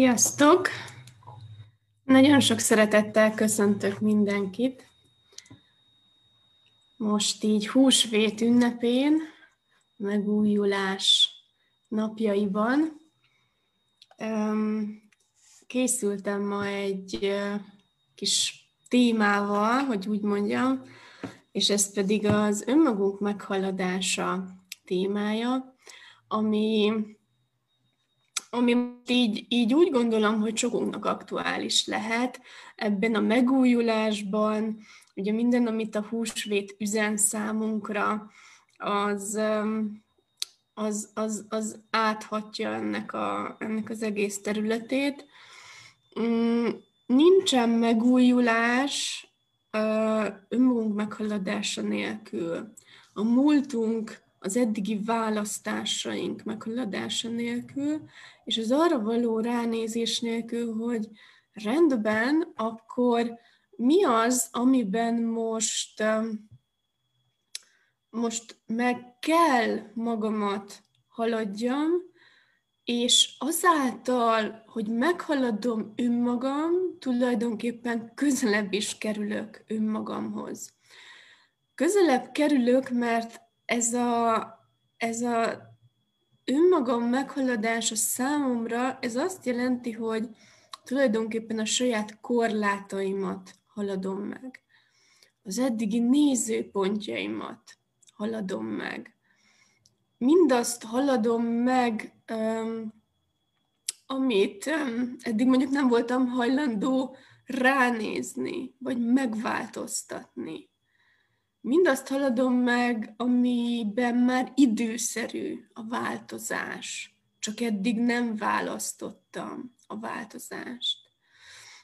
Sziasztok! Nagyon sok szeretettel köszöntök mindenkit. Most így húsvét ünnepén, megújulás napjaiban készültem ma egy kis témával, hogy úgy mondjam, és ez pedig az önmagunk meghaladása témája, ami ami így, így úgy gondolom, hogy sokunknak aktuális lehet ebben a megújulásban, ugye minden, amit a húsvét üzen számunkra, az, az, az, az áthatja ennek, a, ennek az egész területét. Mm, nincsen megújulás önmagunk meghaladása nélkül. A múltunk az eddigi választásaink meghaladása nélkül, és az arra való ránézés nélkül, hogy rendben, akkor mi az, amiben most, most meg kell magamat haladjam, és azáltal, hogy meghaladom önmagam, tulajdonképpen közelebb is kerülök önmagamhoz. Közelebb kerülök, mert ez a, ez a önmagam meghaladása számomra, ez azt jelenti, hogy tulajdonképpen a saját korlátaimat haladom meg. Az eddigi nézőpontjaimat haladom meg. Mindazt haladom meg, amit eddig mondjuk nem voltam hajlandó ránézni, vagy megváltoztatni mindazt haladom meg, amiben már időszerű a változás. Csak eddig nem választottam a változást.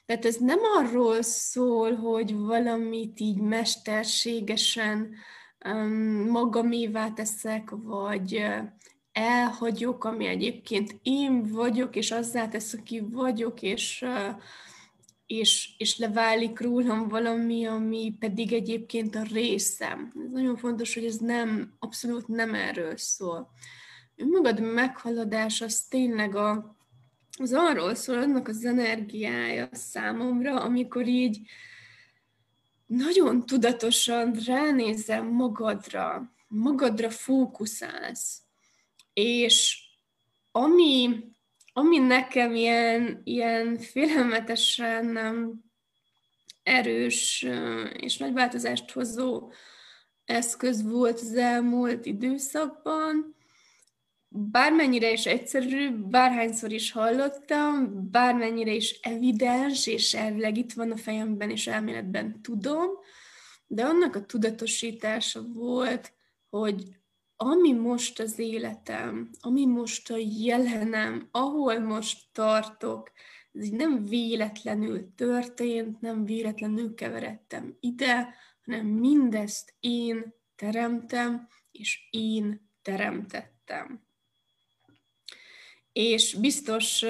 Tehát ez nem arról szól, hogy valamit így mesterségesen um, magamévá teszek, vagy elhagyok, ami egyébként én vagyok, és azzá tesz, aki vagyok, és uh, és, és leválik rólam valami, ami pedig egyébként a részem. Ez nagyon fontos, hogy ez nem, abszolút nem erről szól. Önmagad meghaladás az tényleg a, az arról szól, annak az energiája számomra, amikor így nagyon tudatosan ránézem magadra, magadra fókuszálsz, és ami ami nekem ilyen, ilyen félelmetesen erős és nagy változást hozó eszköz volt az elmúlt időszakban, bármennyire is egyszerű, bárhányszor is hallottam, bármennyire is evidens, és elvileg itt van a fejemben, és elméletben tudom, de annak a tudatosítása volt, hogy ami most az életem, ami most a jelenem, ahol most tartok, ez így nem véletlenül történt, nem véletlenül keveredtem ide, hanem mindezt én teremtem, és én teremtettem. És biztos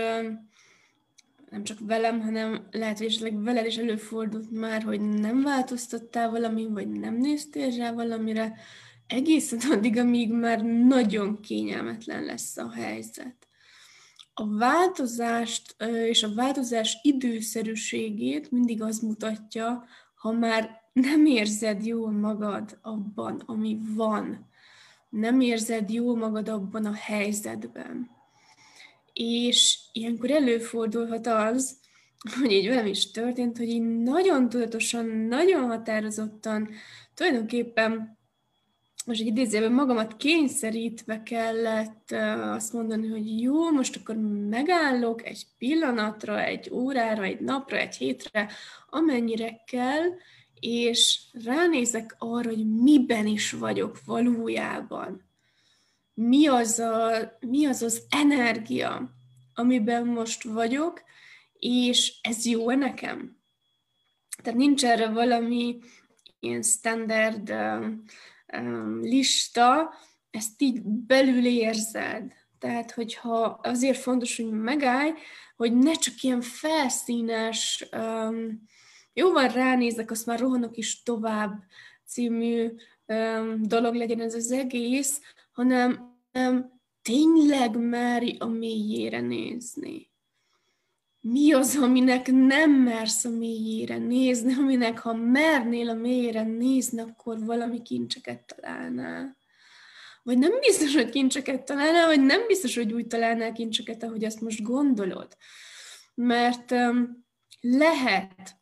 nem csak velem, hanem lehet, hogy esetleg veled is előfordult már, hogy nem változtattál valami, vagy nem néztél rá valamire, egészen addig, amíg már nagyon kényelmetlen lesz a helyzet. A változást és a változás időszerűségét mindig az mutatja, ha már nem érzed jól magad abban, ami van. Nem érzed jól magad abban a helyzetben. És ilyenkor előfordulhat az, hogy így velem is történt, hogy én nagyon tudatosan, nagyon határozottan tulajdonképpen most egy idézőben magamat kényszerítve kellett azt mondani, hogy jó, most akkor megállok egy pillanatra, egy órára, egy napra, egy hétre, amennyire kell, és ránézek arra, hogy miben is vagyok valójában. Mi az, a, mi az az energia, amiben most vagyok, és ez jó-e nekem? Tehát nincs erre valami ilyen standard lista, ezt így belül érzed. Tehát, hogyha azért fontos, hogy megállj, hogy ne csak ilyen felszínes, um, jó van, ránézek, azt már rohanok is tovább című um, dolog legyen ez az egész, hanem um, tényleg meri a mélyére nézni. Mi az, aminek nem mersz a mélyére nézni, aminek ha mernél a mélyére nézni, akkor valami kincseket találnál. Vagy nem biztos, hogy kincseket találnál, vagy nem biztos, hogy úgy találnál kincseket, ahogy azt most gondolod. Mert um, lehet,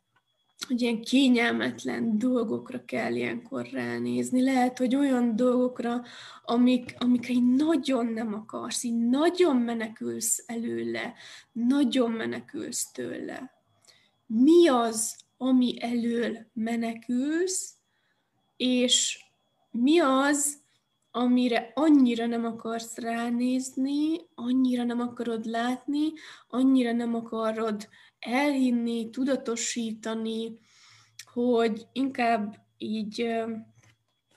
hogy ilyen kényelmetlen dolgokra kell ilyenkor ránézni. Lehet, hogy olyan dolgokra, amik, amik így nagyon nem akarsz, így nagyon menekülsz előle, nagyon menekülsz tőle. Mi az, ami elől menekülsz, és mi az, amire annyira nem akarsz ránézni, annyira nem akarod látni, annyira nem akarod elhinni, tudatosítani, hogy inkább így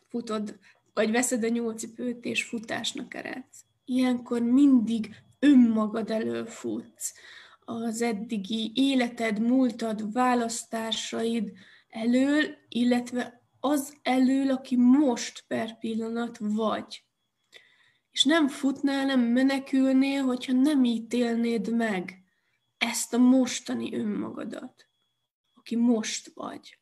futod, vagy veszed a nyúlcipőt, és futásnak eredsz. Ilyenkor mindig önmagad elől futsz. Az eddigi életed, múltad, választásaid elől, illetve az elől, aki most per pillanat vagy. És nem futnál, nem menekülnél, hogyha nem ítélnéd meg ezt a mostani önmagadat, aki most vagy.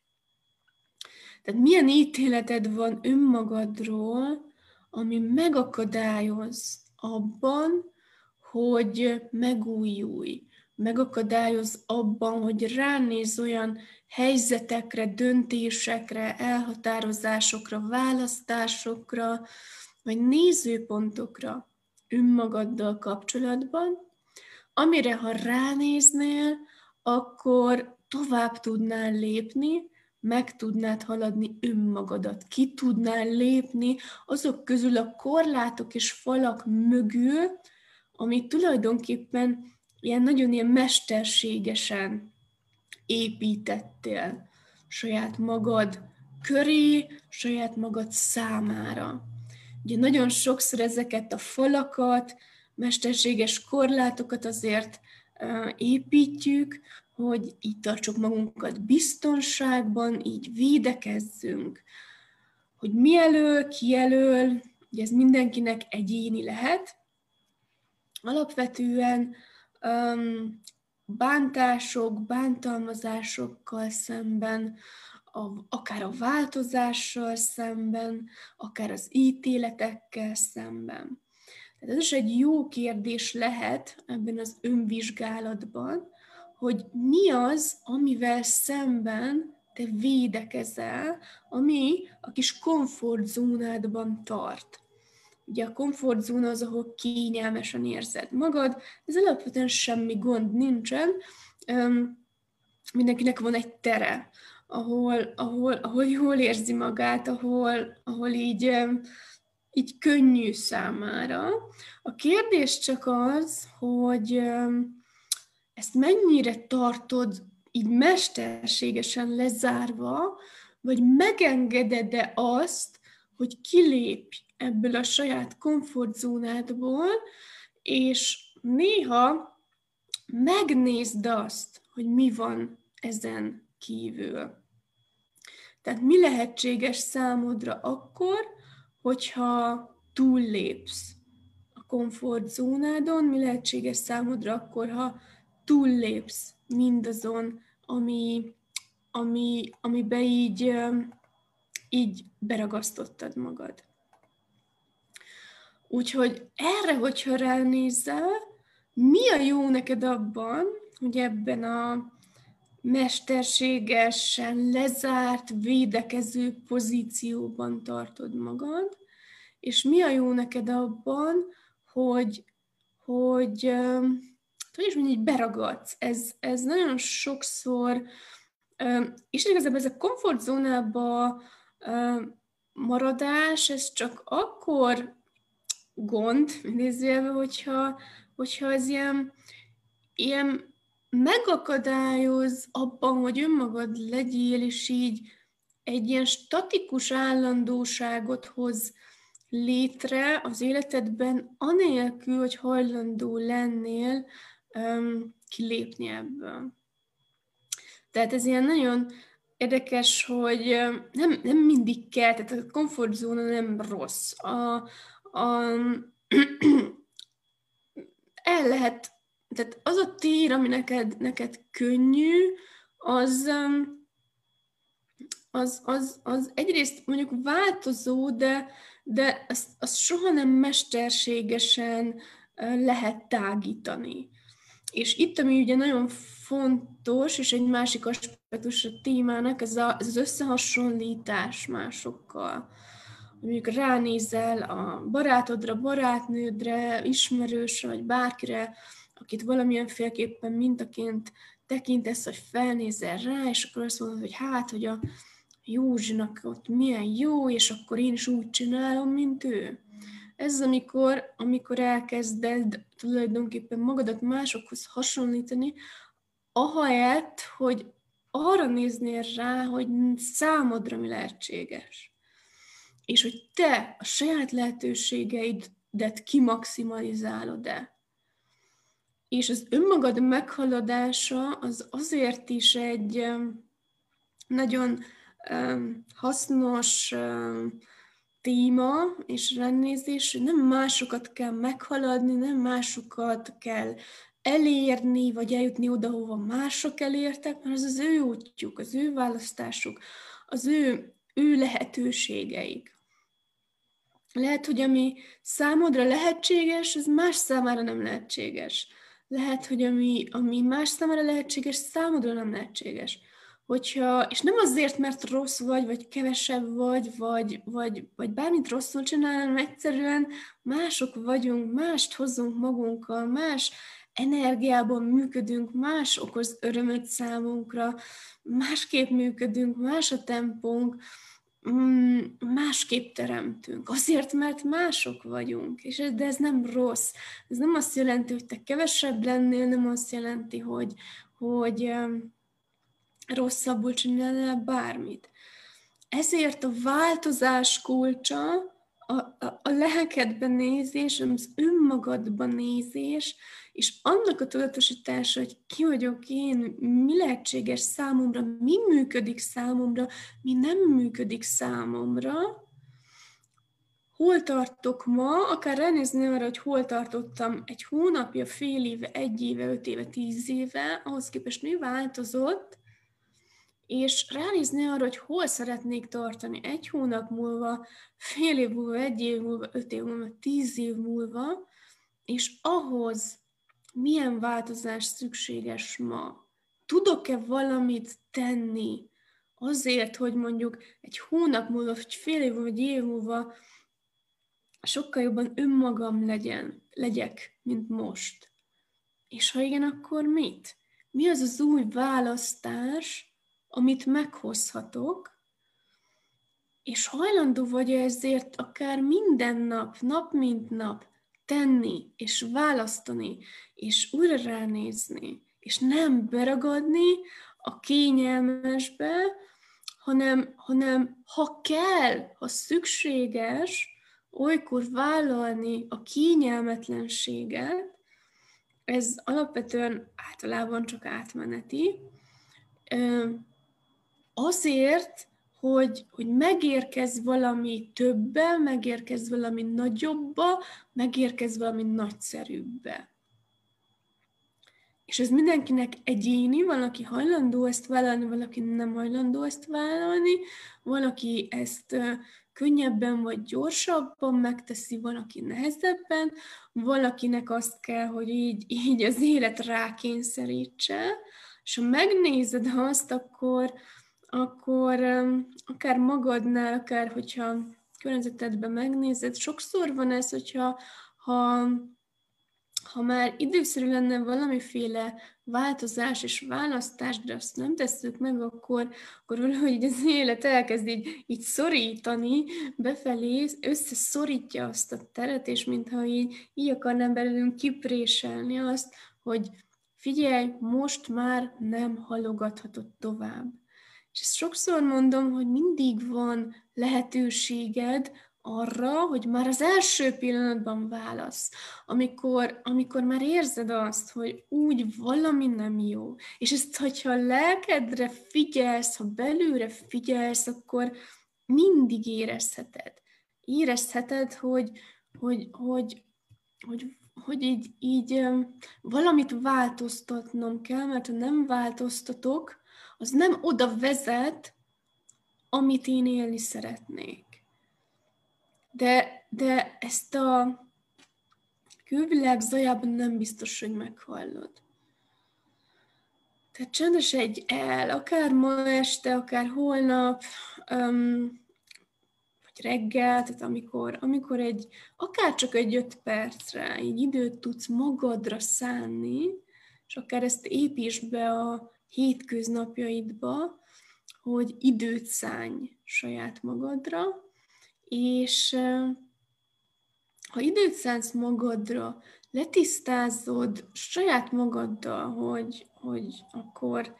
Tehát milyen ítéleted van önmagadról, ami megakadályoz abban, hogy megújulj, megakadályoz abban, hogy ránéz olyan helyzetekre, döntésekre, elhatározásokra, választásokra, vagy nézőpontokra önmagaddal kapcsolatban, amire ha ránéznél, akkor tovább tudnál lépni, meg tudnád haladni önmagadat, ki tudnál lépni azok közül a korlátok és falak mögül, amit tulajdonképpen ilyen nagyon ilyen mesterségesen építettél saját magad köré, saját magad számára. Ugye nagyon sokszor ezeket a falakat, mesterséges korlátokat azért építjük, hogy így tartsuk magunkat biztonságban, így védekezzünk. Hogy mi elől, ki elől, ugye ez mindenkinek egyéni lehet. Alapvetően um, bántások, bántalmazásokkal szemben, a, akár a változással szemben, akár az ítéletekkel szemben. Tehát ez is egy jó kérdés lehet ebben az önvizsgálatban, hogy mi az, amivel szemben te védekezel, ami a kis komfortzónádban tart. Ugye a komfortzóna az, ahol kényelmesen érzed magad, ez alapvetően semmi gond nincsen, mindenkinek van egy tere, ahol, ahol, ahol jól érzi magát, ahol, ahol így így könnyű számára. A kérdés csak az, hogy ezt mennyire tartod így mesterségesen lezárva, vagy megengeded-e azt, hogy kilépj ebből a saját komfortzónádból, és néha megnézd azt, hogy mi van ezen kívül. Tehát mi lehetséges számodra akkor, hogyha túllépsz a komfortzónádon, mi lehetséges számodra akkor, ha túllépsz mindazon, ami, ami, amibe így, így beragasztottad magad. Úgyhogy erre, hogyha ránézel, mi a jó neked abban, hogy ebben a mesterségesen lezárt, védekező pozícióban tartod magad, és mi a jó neked abban, hogy, hogy hogy is mondjuk, beragadsz. Ez, ez nagyon sokszor, és igazából ez a komfortzónába maradás, ez csak akkor gond, idézőjelben, hogyha, hogyha ez ilyen, ilyen megakadályoz abban, hogy önmagad legyél, és így egy ilyen statikus állandóságot hoz létre az életedben, anélkül, hogy hajlandó lennél um, kilépni ebből. Tehát ez ilyen nagyon érdekes, hogy nem, nem mindig kell, tehát a komfortzóna nem rossz. A, a, el lehet tehát az a tér, ami neked, neked könnyű, az, az, az, az egyrészt mondjuk változó, de, de az, az soha nem mesterségesen lehet tágítani. És itt, ami ugye nagyon fontos, és egy másik aspektus a témának, ez, a, ez az összehasonlítás másokkal. Mondjuk ránézel a barátodra, barátnődre, ismerősre, vagy bárkire, akit valamilyen félképpen mintaként tekintesz, hogy felnézel rá, és akkor azt mondod, hogy hát, hogy a Józsinak ott milyen jó, és akkor én is úgy csinálom, mint ő. Ez amikor, amikor elkezded tulajdonképpen magadat másokhoz hasonlítani, ahelyett, hogy arra néznél rá, hogy számodra mi lehetséges. És hogy te a saját lehetőségeidet kimaximalizálod-e. És az önmagad meghaladása az azért is egy nagyon hasznos téma és rendnézés, hogy nem másokat kell meghaladni, nem másokat kell elérni, vagy eljutni oda, hova mások elértek, mert az az ő útjuk, az ő választásuk, az ő, ő lehetőségeik. Lehet, hogy ami számodra lehetséges, az más számára nem lehetséges. Lehet, hogy ami, ami más számára lehetséges, számodra nem lehetséges. Hogyha, és nem azért, mert rossz vagy, vagy kevesebb vagy, vagy, vagy, vagy bármit rosszul csinál, hanem egyszerűen mások vagyunk, mást hozunk magunkkal, más energiában működünk, más okoz örömöt számunkra, másképp működünk, más a tempónk, másképp teremtünk. Azért, mert mások vagyunk, és de ez nem rossz. Ez nem azt jelenti, hogy te kevesebb lennél, nem azt jelenti, hogy, hogy, rosszabbul csinálnál bármit. Ezért a változás kulcsa a, a, lelkedben nézés, az önmagadban nézés, és annak a tudatosítása, hogy ki vagyok én, mi lehetséges számomra, mi működik számomra, mi nem működik számomra, hol tartok ma, akár ránézni arra, hogy hol tartottam egy hónapja, fél éve, egy éve, öt éve, tíz éve, ahhoz képest mi változott, és ránézni arra, hogy hol szeretnék tartani egy hónap múlva, fél év múlva, egy év múlva, öt év múlva, tíz év múlva, és ahhoz milyen változás szükséges ma. Tudok-e valamit tenni azért, hogy mondjuk egy hónap múlva, vagy fél év múlva, vagy év múlva sokkal jobban önmagam legyen, legyek, mint most. És ha igen, akkor mit? Mi az az új választás, amit meghozhatok, és hajlandó vagy ezért akár minden nap, nap mint nap tenni, és választani, és újra ránézni, és nem beragadni a kényelmesbe, hanem, hanem ha kell, ha szükséges, olykor vállalni a kényelmetlenséget, ez alapvetően általában csak átmeneti, azért, hogy, hogy megérkez valami többe, megérkez valami nagyobba, megérkez valami nagyszerűbbe. És ez mindenkinek egyéni, valaki hajlandó ezt vállalni, valaki nem hajlandó ezt vállalni, valaki ezt könnyebben vagy gyorsabban megteszi, valaki nehezebben, valakinek azt kell, hogy így, így az élet rákényszerítse, és ha megnézed azt, akkor, akkor akár magadnál, akár hogyha környezetedben megnézed, sokszor van ez, hogyha ha, ha már időszerű lenne valamiféle változás és választás, de azt nem tesszük meg, akkor, akkor valahogy az élet elkezd így, így szorítani befelé, összeszorítja azt a teret, és mintha így, így akarnám belőlünk kipréselni azt, hogy figyelj, most már nem halogathatod tovább. És ezt sokszor mondom, hogy mindig van lehetőséged arra, hogy már az első pillanatban válasz, amikor, amikor már érzed azt, hogy úgy valami nem jó. És ezt, hogyha a lelkedre figyelsz, ha belülre figyelsz, akkor mindig érezheted. Érezheted, hogy, hogy, hogy, hogy hogy így, így valamit változtatnom kell, mert ha nem változtatok, az nem oda vezet, amit én élni szeretnék. De, de ezt a külvilág zajában nem biztos, hogy meghallod. Tehát csendes egy el, akár ma este, akár holnap, um, vagy reggel, tehát amikor, amikor egy, akár csak egy öt percre így időt tudsz magadra szánni, és akár ezt építs be a hétköznapjaidba, hogy időt szállj saját magadra, és ha időt szánsz magadra, letisztázod saját magaddal, hogy, hogy akkor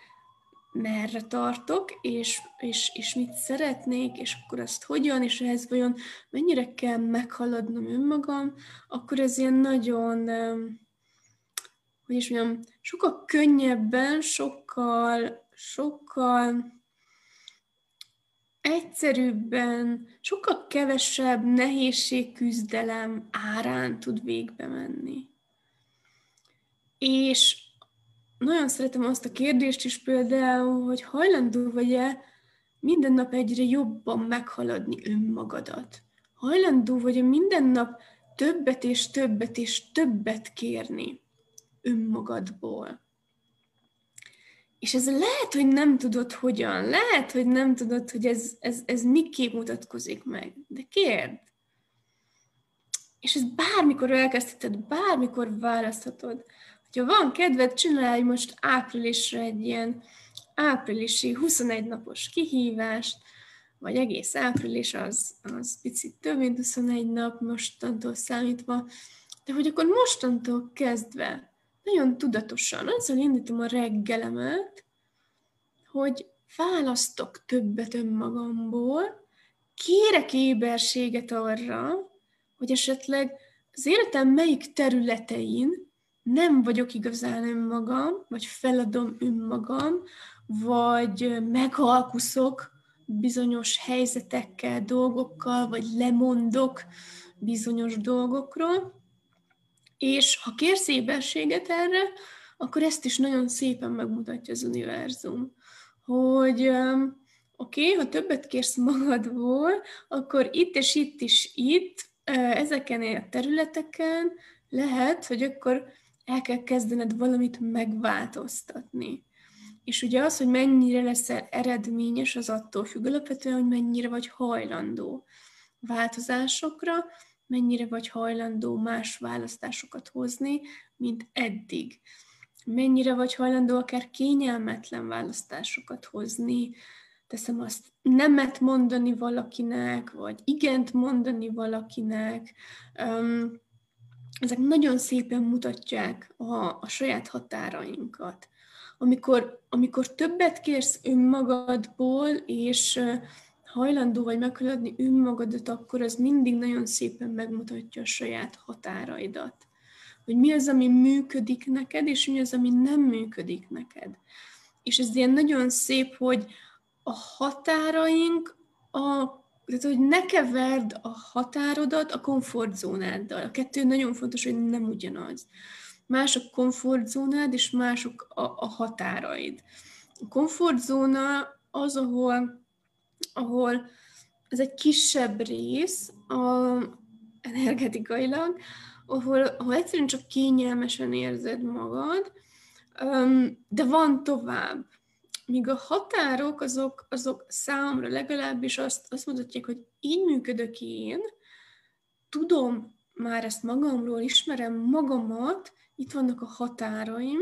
merre tartok, és, és, és mit szeretnék, és akkor azt hogyan, és ehhez vajon mennyire kell meghaladnom önmagam, akkor ez ilyen nagyon, hogy is mondjam, sokkal könnyebben, sokkal, sokkal egyszerűbben, sokkal kevesebb nehézség, küzdelem árán tud végbe menni. És nagyon szeretem azt a kérdést is például, hogy hajlandó vagy-e minden nap egyre jobban meghaladni önmagadat? Hajlandó vagy-e minden nap többet és többet és többet kérni önmagadból? És ez lehet, hogy nem tudod hogyan, lehet, hogy nem tudod, hogy ez, ez, ez miképp mutatkozik meg, de kérd. És ez bármikor elkezdheted, bármikor választhatod. Ha van kedved, csinálj most áprilisra egy ilyen áprilisi 21 napos kihívást, vagy egész április, az, az picit több, mint 21 nap mostantól számítva, de hogy akkor mostantól kezdve nagyon tudatosan azzal indítom a reggelemet, hogy választok többet önmagamból, kérek éberséget arra, hogy esetleg az életem melyik területein nem vagyok igazán önmagam, vagy feladom önmagam, vagy meghalkuszok bizonyos helyzetekkel, dolgokkal, vagy lemondok bizonyos dolgokról, és ha kérsz éberséget erre, akkor ezt is nagyon szépen megmutatja az univerzum, hogy oké, okay, ha többet kérsz magadból, akkor itt és itt is itt, ezeken a területeken lehet, hogy akkor el kell kezdened valamit megváltoztatni. És ugye az, hogy mennyire leszel eredményes, az attól függ alapvetően, hogy mennyire vagy hajlandó változásokra, mennyire vagy hajlandó más választásokat hozni, mint eddig. Mennyire vagy hajlandó akár kényelmetlen választásokat hozni, teszem azt, nemet mondani valakinek, vagy igent mondani valakinek. Um, ezek nagyon szépen mutatják a, a saját határainkat. Amikor, amikor többet kérsz önmagadból, és hajlandó vagy meghaladni önmagadat, akkor az mindig nagyon szépen megmutatja a saját határaidat. Hogy mi az, ami működik neked, és mi az, ami nem működik neked. És ez ilyen nagyon szép, hogy a határaink, a, tehát hogy ne keverd a határodat a komfortzónáddal. A kettő nagyon fontos, hogy nem ugyanaz. Más a komfortzónád, és mások a, a határaid. A komfortzóna az, ahol ahol ez egy kisebb rész a, energetikailag, ahol, ahol egyszerűen csak kényelmesen érzed magad, de van tovább. Míg a határok, azok, azok számomra legalábbis azt, azt mutatják, hogy így működök én, tudom már ezt magamról, ismerem magamat, itt vannak a határaim.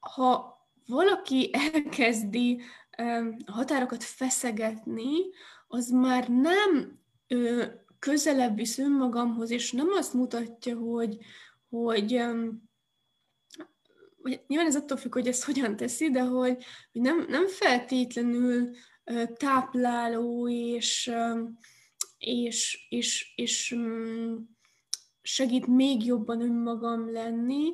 Ha valaki elkezdi határokat feszegetni, az már nem közelebb visz önmagamhoz, és nem azt mutatja, hogy, hogy, nyilván ez attól függ, hogy ezt hogyan teszi, de hogy, hogy nem, nem feltétlenül tápláló és, és, és, és mm, segít még jobban önmagam lenni,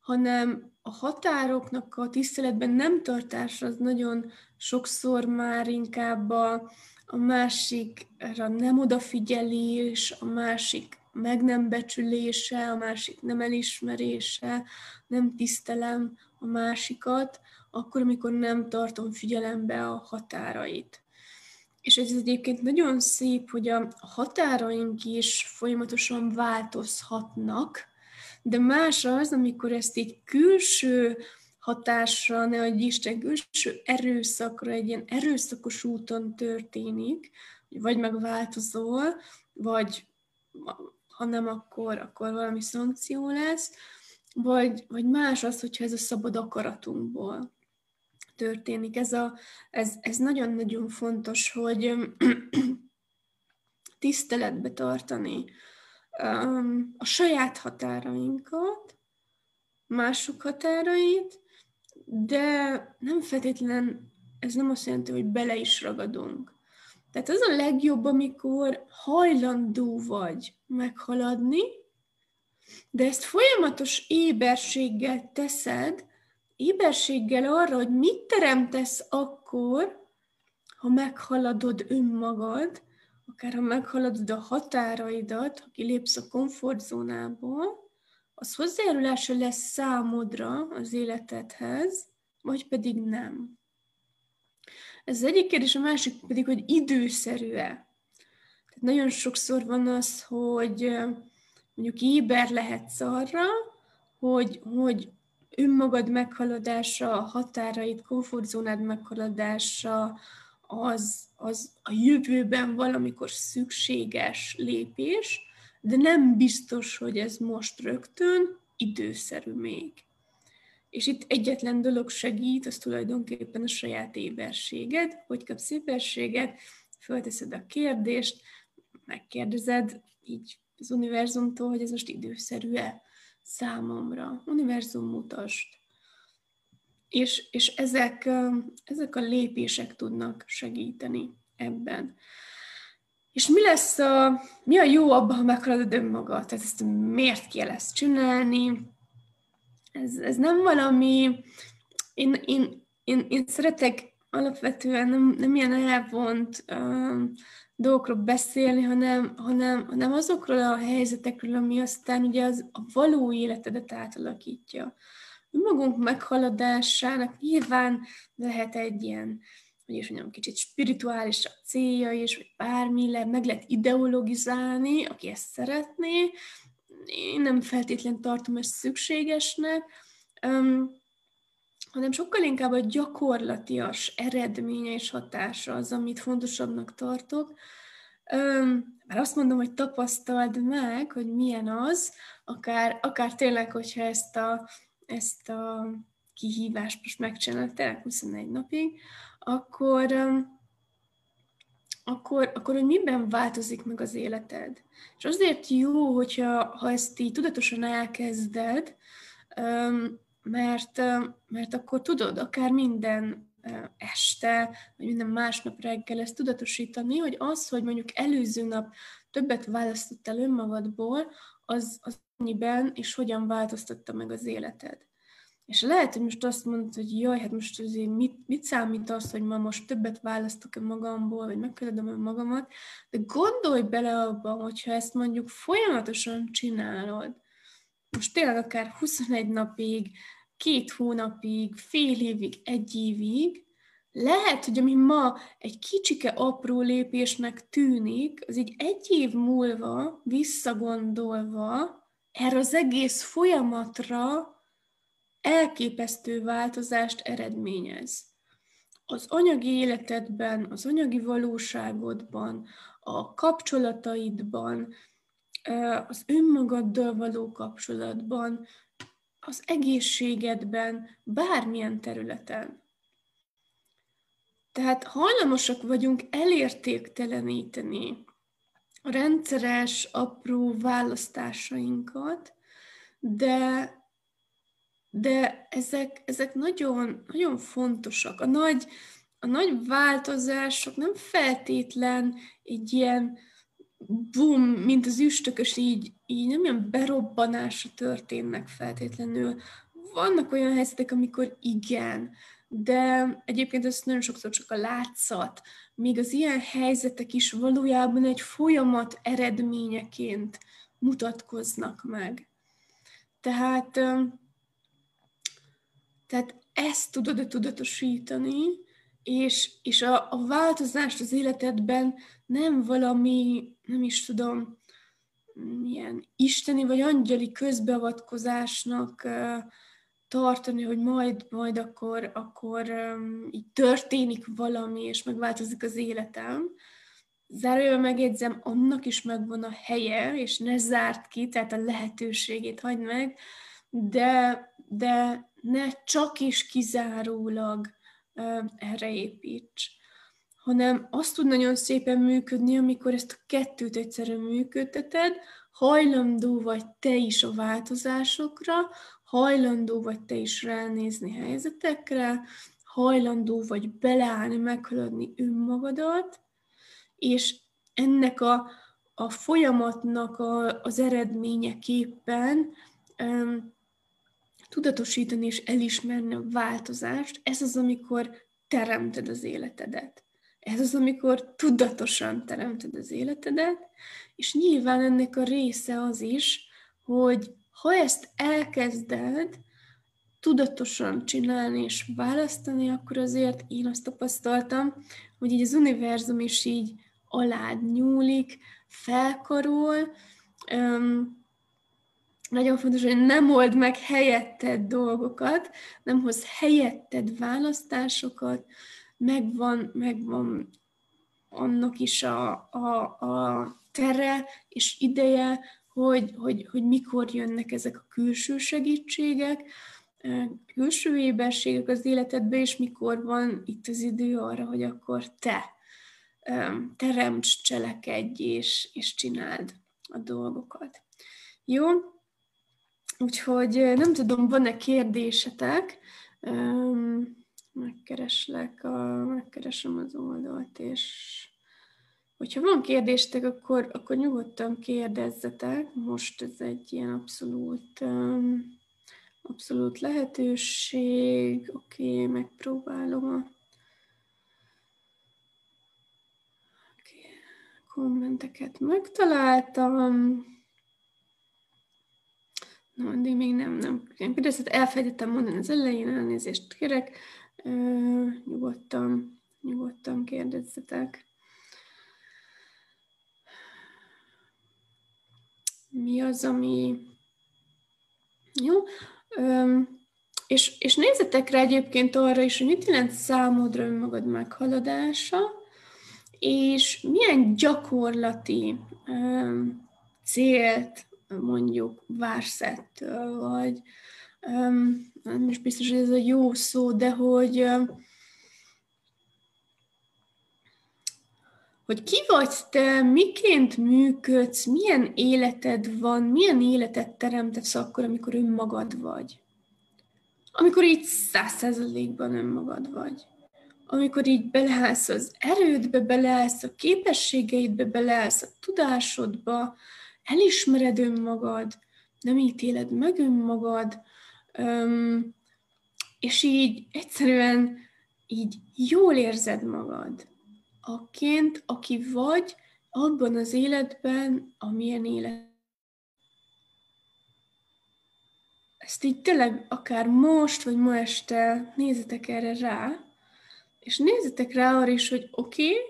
hanem a határoknak a tiszteletben nem tartása az nagyon sokszor már inkább a, a másikra nem odafigyelés, a másik meg nem becsülése, a másik nem elismerése, nem tisztelem a másikat, akkor, amikor nem tartom figyelembe a határait. És ez egyébként nagyon szép, hogy a határaink is folyamatosan változhatnak, de más az, amikor ezt egy külső hatásra, ne adj Isten, külső erőszakra, egy ilyen erőszakos úton történik, vagy megváltozol, vagy ha nem, akkor, akkor valami szankció lesz, vagy, vagy más az, hogyha ez a szabad akaratunkból történik. Ez, a, ez, ez nagyon-nagyon fontos, hogy tiszteletbe tartani a saját határainkat, mások határait, de nem feltétlen, ez nem azt jelenti, hogy bele is ragadunk. Tehát az a legjobb, amikor hajlandó vagy meghaladni, de ezt folyamatos éberséggel teszed, éberséggel arra, hogy mit teremtesz akkor, ha meghaladod önmagad, akár ha meghaladod a határaidat, ha kilépsz a komfortzónából, az hozzájárulása lesz számodra az életedhez, vagy pedig nem. Ez az egyik kérdés, a másik pedig, hogy időszerű-e. Tehát nagyon sokszor van az, hogy mondjuk éber lehetsz arra, hogy, hogy önmagad meghaladása, a határait, komfortzónád meghaladása, az, az a jövőben valamikor szükséges lépés, de nem biztos, hogy ez most rögtön időszerű még. És itt egyetlen dolog segít, az tulajdonképpen a saját éberséged. Hogy kapsz éberséget? Fölteszed a kérdést, megkérdezed így az univerzumtól, hogy ez most időszerű-e számomra. Univerzum mutast. És, és ezek, ezek a lépések tudnak segíteni ebben. És mi lesz a, mi a jó abban, ha meghaladod önmagad? Tehát ezt miért kell ezt csinálni? Ez, ez nem valami, én, én, én, én szeretek alapvetően nem, nem ilyen elvont um, dolgokról beszélni, hanem, hanem, hanem azokról a helyzetekről, ami aztán ugye az, a való életedet átalakítja. Magunk meghaladásának nyilván lehet egy ilyen, hogy is mondjam, kicsit spirituális a célja is, vagy bármi, le, meg lehet ideologizálni, aki ezt szeretné. Én nem feltétlenül tartom ezt szükségesnek, um, hanem sokkal inkább a gyakorlatias eredménye és hatása az, amit fontosabbnak tartok. Mert azt mondom, hogy tapasztald meg, hogy milyen az, akár, akár tényleg, hogyha ezt a, ezt a kihívást most megcsinálod tényleg 21 napig, akkor, akkor, akkor hogy miben változik meg az életed. És azért jó, hogyha ha ezt így tudatosan elkezded, mert, mert akkor tudod, akár minden este, vagy minden másnap reggel ezt tudatosítani, hogy az, hogy mondjuk előző nap többet választottál önmagadból, az, az mennyiben és hogyan változtatta meg az életed. És lehet, hogy most azt mondod, hogy jaj, hát most azért mit, mit számít az, hogy ma most többet választok-e magamból, vagy megkezdem magamat, de gondolj bele abban, hogyha ezt mondjuk folyamatosan csinálod, most tényleg akár 21 napig, két hónapig, fél évig, egy évig, lehet, hogy ami ma egy kicsike apró lépésnek tűnik, az így egy év múlva visszagondolva erre az egész folyamatra elképesztő változást eredményez. Az anyagi életedben, az anyagi valóságodban, a kapcsolataidban, az önmagaddal való kapcsolatban, az egészségedben, bármilyen területen. Tehát hajlamosak vagyunk elértékteleníteni a rendszeres, apró választásainkat, de, de ezek, ezek nagyon, nagyon fontosak. A nagy, a nagy változások nem feltétlen egy ilyen bum, mint az üstökös, így, így nem ilyen berobbanásra történnek feltétlenül. Vannak olyan helyzetek, amikor igen, de egyébként ez nagyon sokszor csak a látszat. Még az ilyen helyzetek is valójában egy folyamat eredményeként mutatkoznak meg. Tehát, tehát ezt tudod tudatosítani, és, és a, a változást az életedben nem valami, nem is tudom, milyen isteni vagy angyali közbeavatkozásnak tartani, hogy majd, majd akkor, akkor így történik valami, és megváltozik az életem. Zárójelben megjegyzem, annak is megvan a helye, és ne zárt ki, tehát a lehetőségét hagyd meg, de, de ne csak is kizárólag erre építs hanem azt tud nagyon szépen működni, amikor ezt a kettőt egyszerűen működteted, hajlandó vagy te is a változásokra, hajlandó vagy te is ránézni helyzetekre, hajlandó vagy beleállni, meghaladni önmagadat, és ennek a, a folyamatnak a, az eredményeképpen tudatosítani és elismerni a változást, ez az, amikor teremted az életedet. Ez az, amikor tudatosan teremted az életedet, és nyilván ennek a része az is, hogy ha ezt elkezded tudatosan csinálni és választani, akkor azért én azt tapasztaltam, hogy így az univerzum is így alád nyúlik, felkarol, nagyon fontos, hogy nem old meg helyetted dolgokat, nem hoz helyetted választásokat, megvan, megvan annak is a, a, a tere és ideje, hogy, hogy, hogy mikor jönnek ezek a külső segítségek, külső éberségek az életedbe, és mikor van itt az idő arra, hogy akkor te teremts, cselekedj, és, és csináld a dolgokat. Jó? Úgyhogy nem tudom, van-e kérdésetek? megkereslek, a, megkeresem az oldalt, és hogyha van kérdéstek, akkor, akkor nyugodtan kérdezzetek. Most ez egy ilyen abszolút, abszolút lehetőség. Oké, okay, megpróbálom a kommenteket megtaláltam. Na, addig még nem, nem. Például elfelejtettem mondani az elején, elnézést kérek nyugodtan, nyugodtan kérdezzetek. Mi az, ami... Jó. És, és nézzetek rá egyébként arra is, hogy mit jelent számodra önmagad meghaladása, és milyen gyakorlati célt mondjuk vársz ettől, vagy nem is biztos, hogy ez a jó szó, de hogy hogy ki vagy te, miként működsz, milyen életed van, milyen életet teremtesz akkor, amikor önmagad vagy. Amikor így száz százalékban önmagad vagy. Amikor így beleállsz az erődbe, beleállsz a képességeidbe, beleállsz a tudásodba, elismered önmagad, nem ítéled meg önmagad, Öm, és így egyszerűen így jól érzed magad. Aként, aki vagy abban az életben, amilyen élet. Ezt így tényleg akár most, vagy ma este nézzetek erre rá, és nézzetek rá arra is, hogy oké, okay,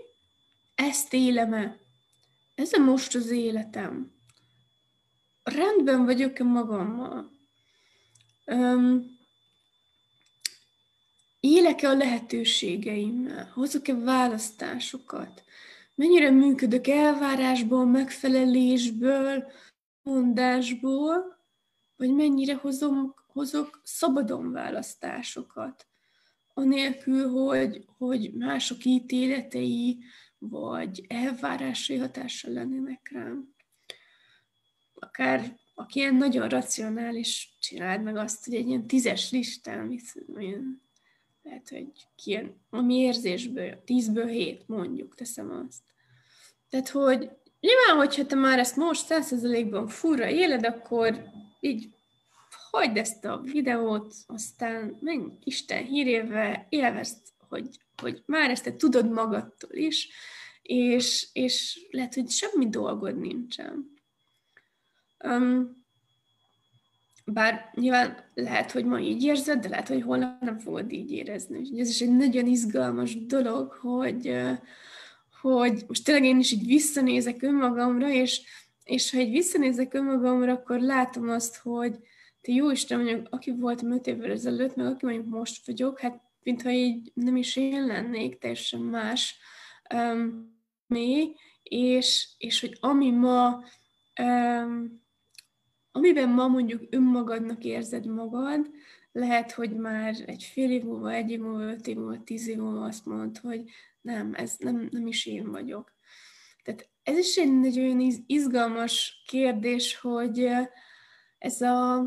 ezt élem-e? Ez a most az életem. Rendben vagyok-e magammal? Um, élek-e a lehetőségeimmel? Hozok-e választásokat? Mennyire működök elvárásból, megfelelésből, mondásból, vagy mennyire hozom, hozok szabadon választásokat, anélkül, hogy, hogy mások ítéletei vagy elvárásai hatással lennének rám. Akár aki ilyen nagyon racionális, csináld meg azt, hogy egy ilyen tízes listán, olyan, lehet, hogy ilyen, ami érzésből, tízből hét, mondjuk, teszem azt. Tehát, hogy nyilván, hogyha te már ezt most százszerzelékben furra éled, akkor így hagyd ezt a videót, aztán menj Isten hírével, élvezd, hogy, hogy már ezt te tudod magadtól is, és, és lehet, hogy semmi dolgod nincsen Um, bár nyilván lehet, hogy ma így érzed, de lehet, hogy holnap nem fogod így érezni. Úgyhogy ez is egy nagyon izgalmas dolog, hogy, hogy most tényleg én is így visszanézek önmagamra, és, és ha egy visszanézek önmagamra, akkor látom azt, hogy te jó Isten mondjuk, aki voltam öt évvel ezelőtt, meg aki mondjuk most vagyok, hát mintha így nem is én lennék, teljesen más um, mély, és, és hogy ami ma um, amiben ma mondjuk önmagadnak érzed magad, lehet, hogy már egy fél év múlva, egy év múlva, öt év múlva, tíz év múlva azt mondod, hogy nem, ez nem, nem is én vagyok. Tehát ez is egy nagyon izgalmas kérdés, hogy ez a,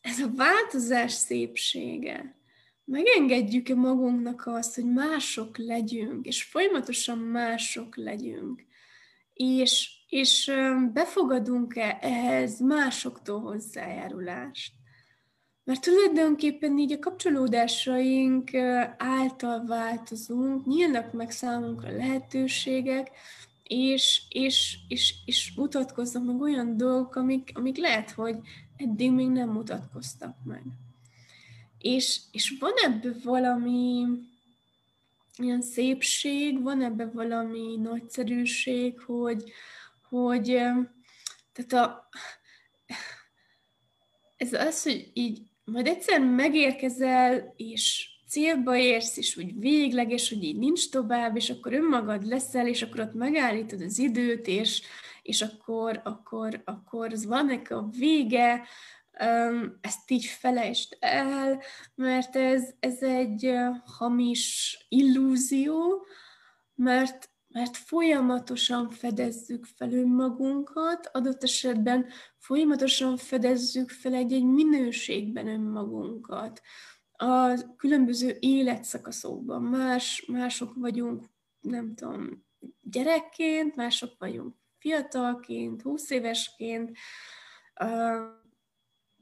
ez a változás szépsége. Megengedjük-e magunknak azt, hogy mások legyünk, és folyamatosan mások legyünk, és és befogadunk-e ehhez másoktól hozzájárulást. Mert tulajdonképpen így a kapcsolódásaink által változunk, nyílnak meg számunkra lehetőségek, és, és, és, és mutatkoznak meg olyan dolgok, amik, amik lehet, hogy eddig még nem mutatkoztak meg. És, és van ebből valami ilyen szépség, van ebben valami nagyszerűség, hogy, hogy tehát a, ez az, hogy így majd egyszer megérkezel, és célba érsz, és úgy végleges, hogy így nincs tovább, és akkor önmagad leszel, és akkor ott megállítod az időt, és, és akkor, akkor, akkor az van a vége, ezt így felejtsd el, mert ez, ez egy hamis illúzió, mert mert folyamatosan fedezzük fel önmagunkat, adott esetben folyamatosan fedezzük fel egy-egy minőségben önmagunkat. A különböző életszakaszokban más, mások vagyunk, nem tudom, gyerekként, mások vagyunk fiatalként, húsz évesként,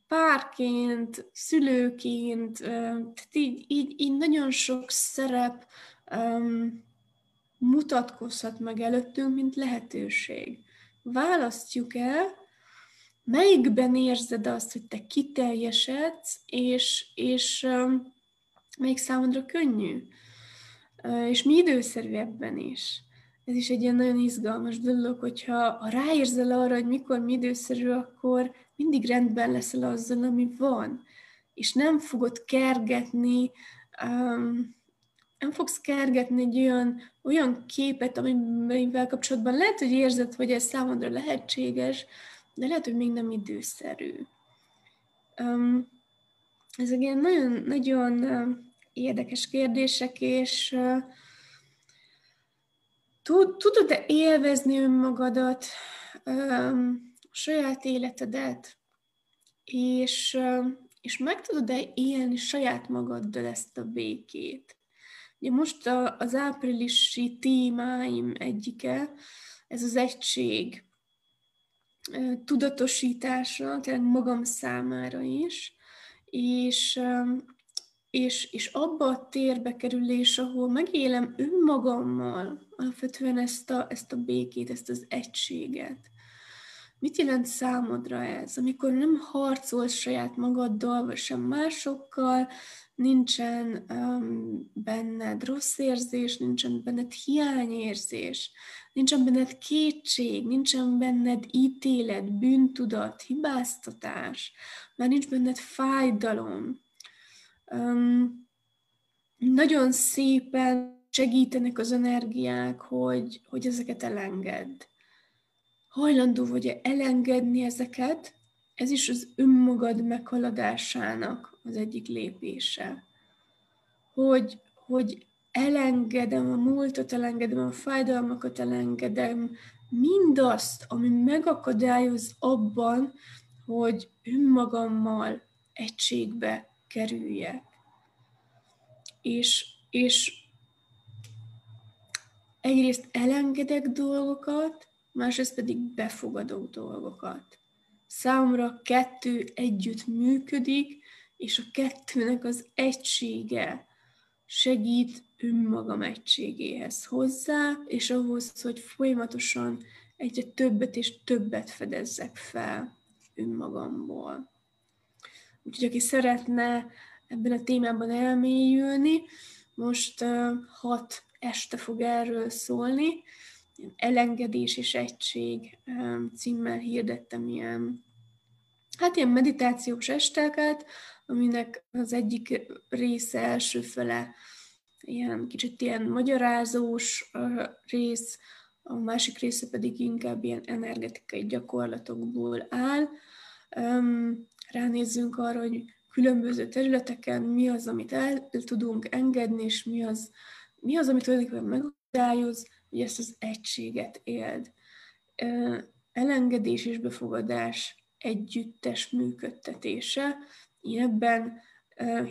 párként, szülőként, tehát így, így, így nagyon sok szerep mutatkozhat meg előttünk, mint lehetőség. Választjuk el, melyikben érzed azt, hogy te kiteljesedsz, és, és um, melyik számodra könnyű, és mi időszerű ebben is. Ez is egy ilyen nagyon izgalmas dolog, hogyha ha ráérzel arra, hogy mikor mi időszerű, akkor mindig rendben leszel azzal, ami van, és nem fogod kergetni um, nem fogsz kergetni egy olyan, olyan képet, amivel kapcsolatban lehet, hogy érzed, hogy ez számodra lehetséges, de lehet, hogy még nem időszerű. Um, ezek ilyen nagyon, nagyon uh, érdekes kérdések, és uh, tudod-e élvezni önmagadat, um, saját életedet, és, uh, és meg tudod-e élni saját magaddal ezt a békét? Ugye most a, az áprilisi témáim egyike, ez az egység tudatosítása, tehát magam számára is, és, és, és abba a térbe kerülés, ahol megélem önmagammal alapvetően ezt a, ezt a békét, ezt az egységet. Mit jelent számodra ez, amikor nem harcolsz saját magaddal, vagy sem másokkal, nincsen um, benned rossz érzés, nincsen benned hiányérzés, nincsen benned kétség, nincsen benned ítélet, bűntudat, hibáztatás, már nincs benned fájdalom. Um, nagyon szépen segítenek az energiák, hogy, hogy ezeket elengedd. Hajlandó vagy elengedni ezeket, ez is az önmagad meghaladásának az egyik lépése. Hogy, hogy elengedem a múltat, elengedem a fájdalmakat, elengedem mindazt, ami megakadályoz abban, hogy önmagammal egységbe kerüljek. És, és egyrészt elengedek dolgokat, másrészt pedig befogadok dolgokat. Számomra kettő együtt működik, és a kettőnek az egysége segít önmagam egységéhez hozzá, és ahhoz, hogy folyamatosan egyre többet és többet fedezzek fel önmagamból. Úgyhogy aki szeretne ebben a témában elmélyülni, most hat este fog erről szólni. Elengedés és egység címmel hirdettem ilyen, hát ilyen meditációs esteket, aminek az egyik része első fele ilyen kicsit ilyen magyarázós rész, a másik része pedig inkább ilyen energetikai gyakorlatokból áll. Ránézzünk arra, hogy különböző területeken mi az, amit el tudunk engedni, és mi az, mi az amit tulajdonképpen megakadályoz, hogy ezt az egységet éld. Elengedés és befogadás együttes működtetése. Én ebben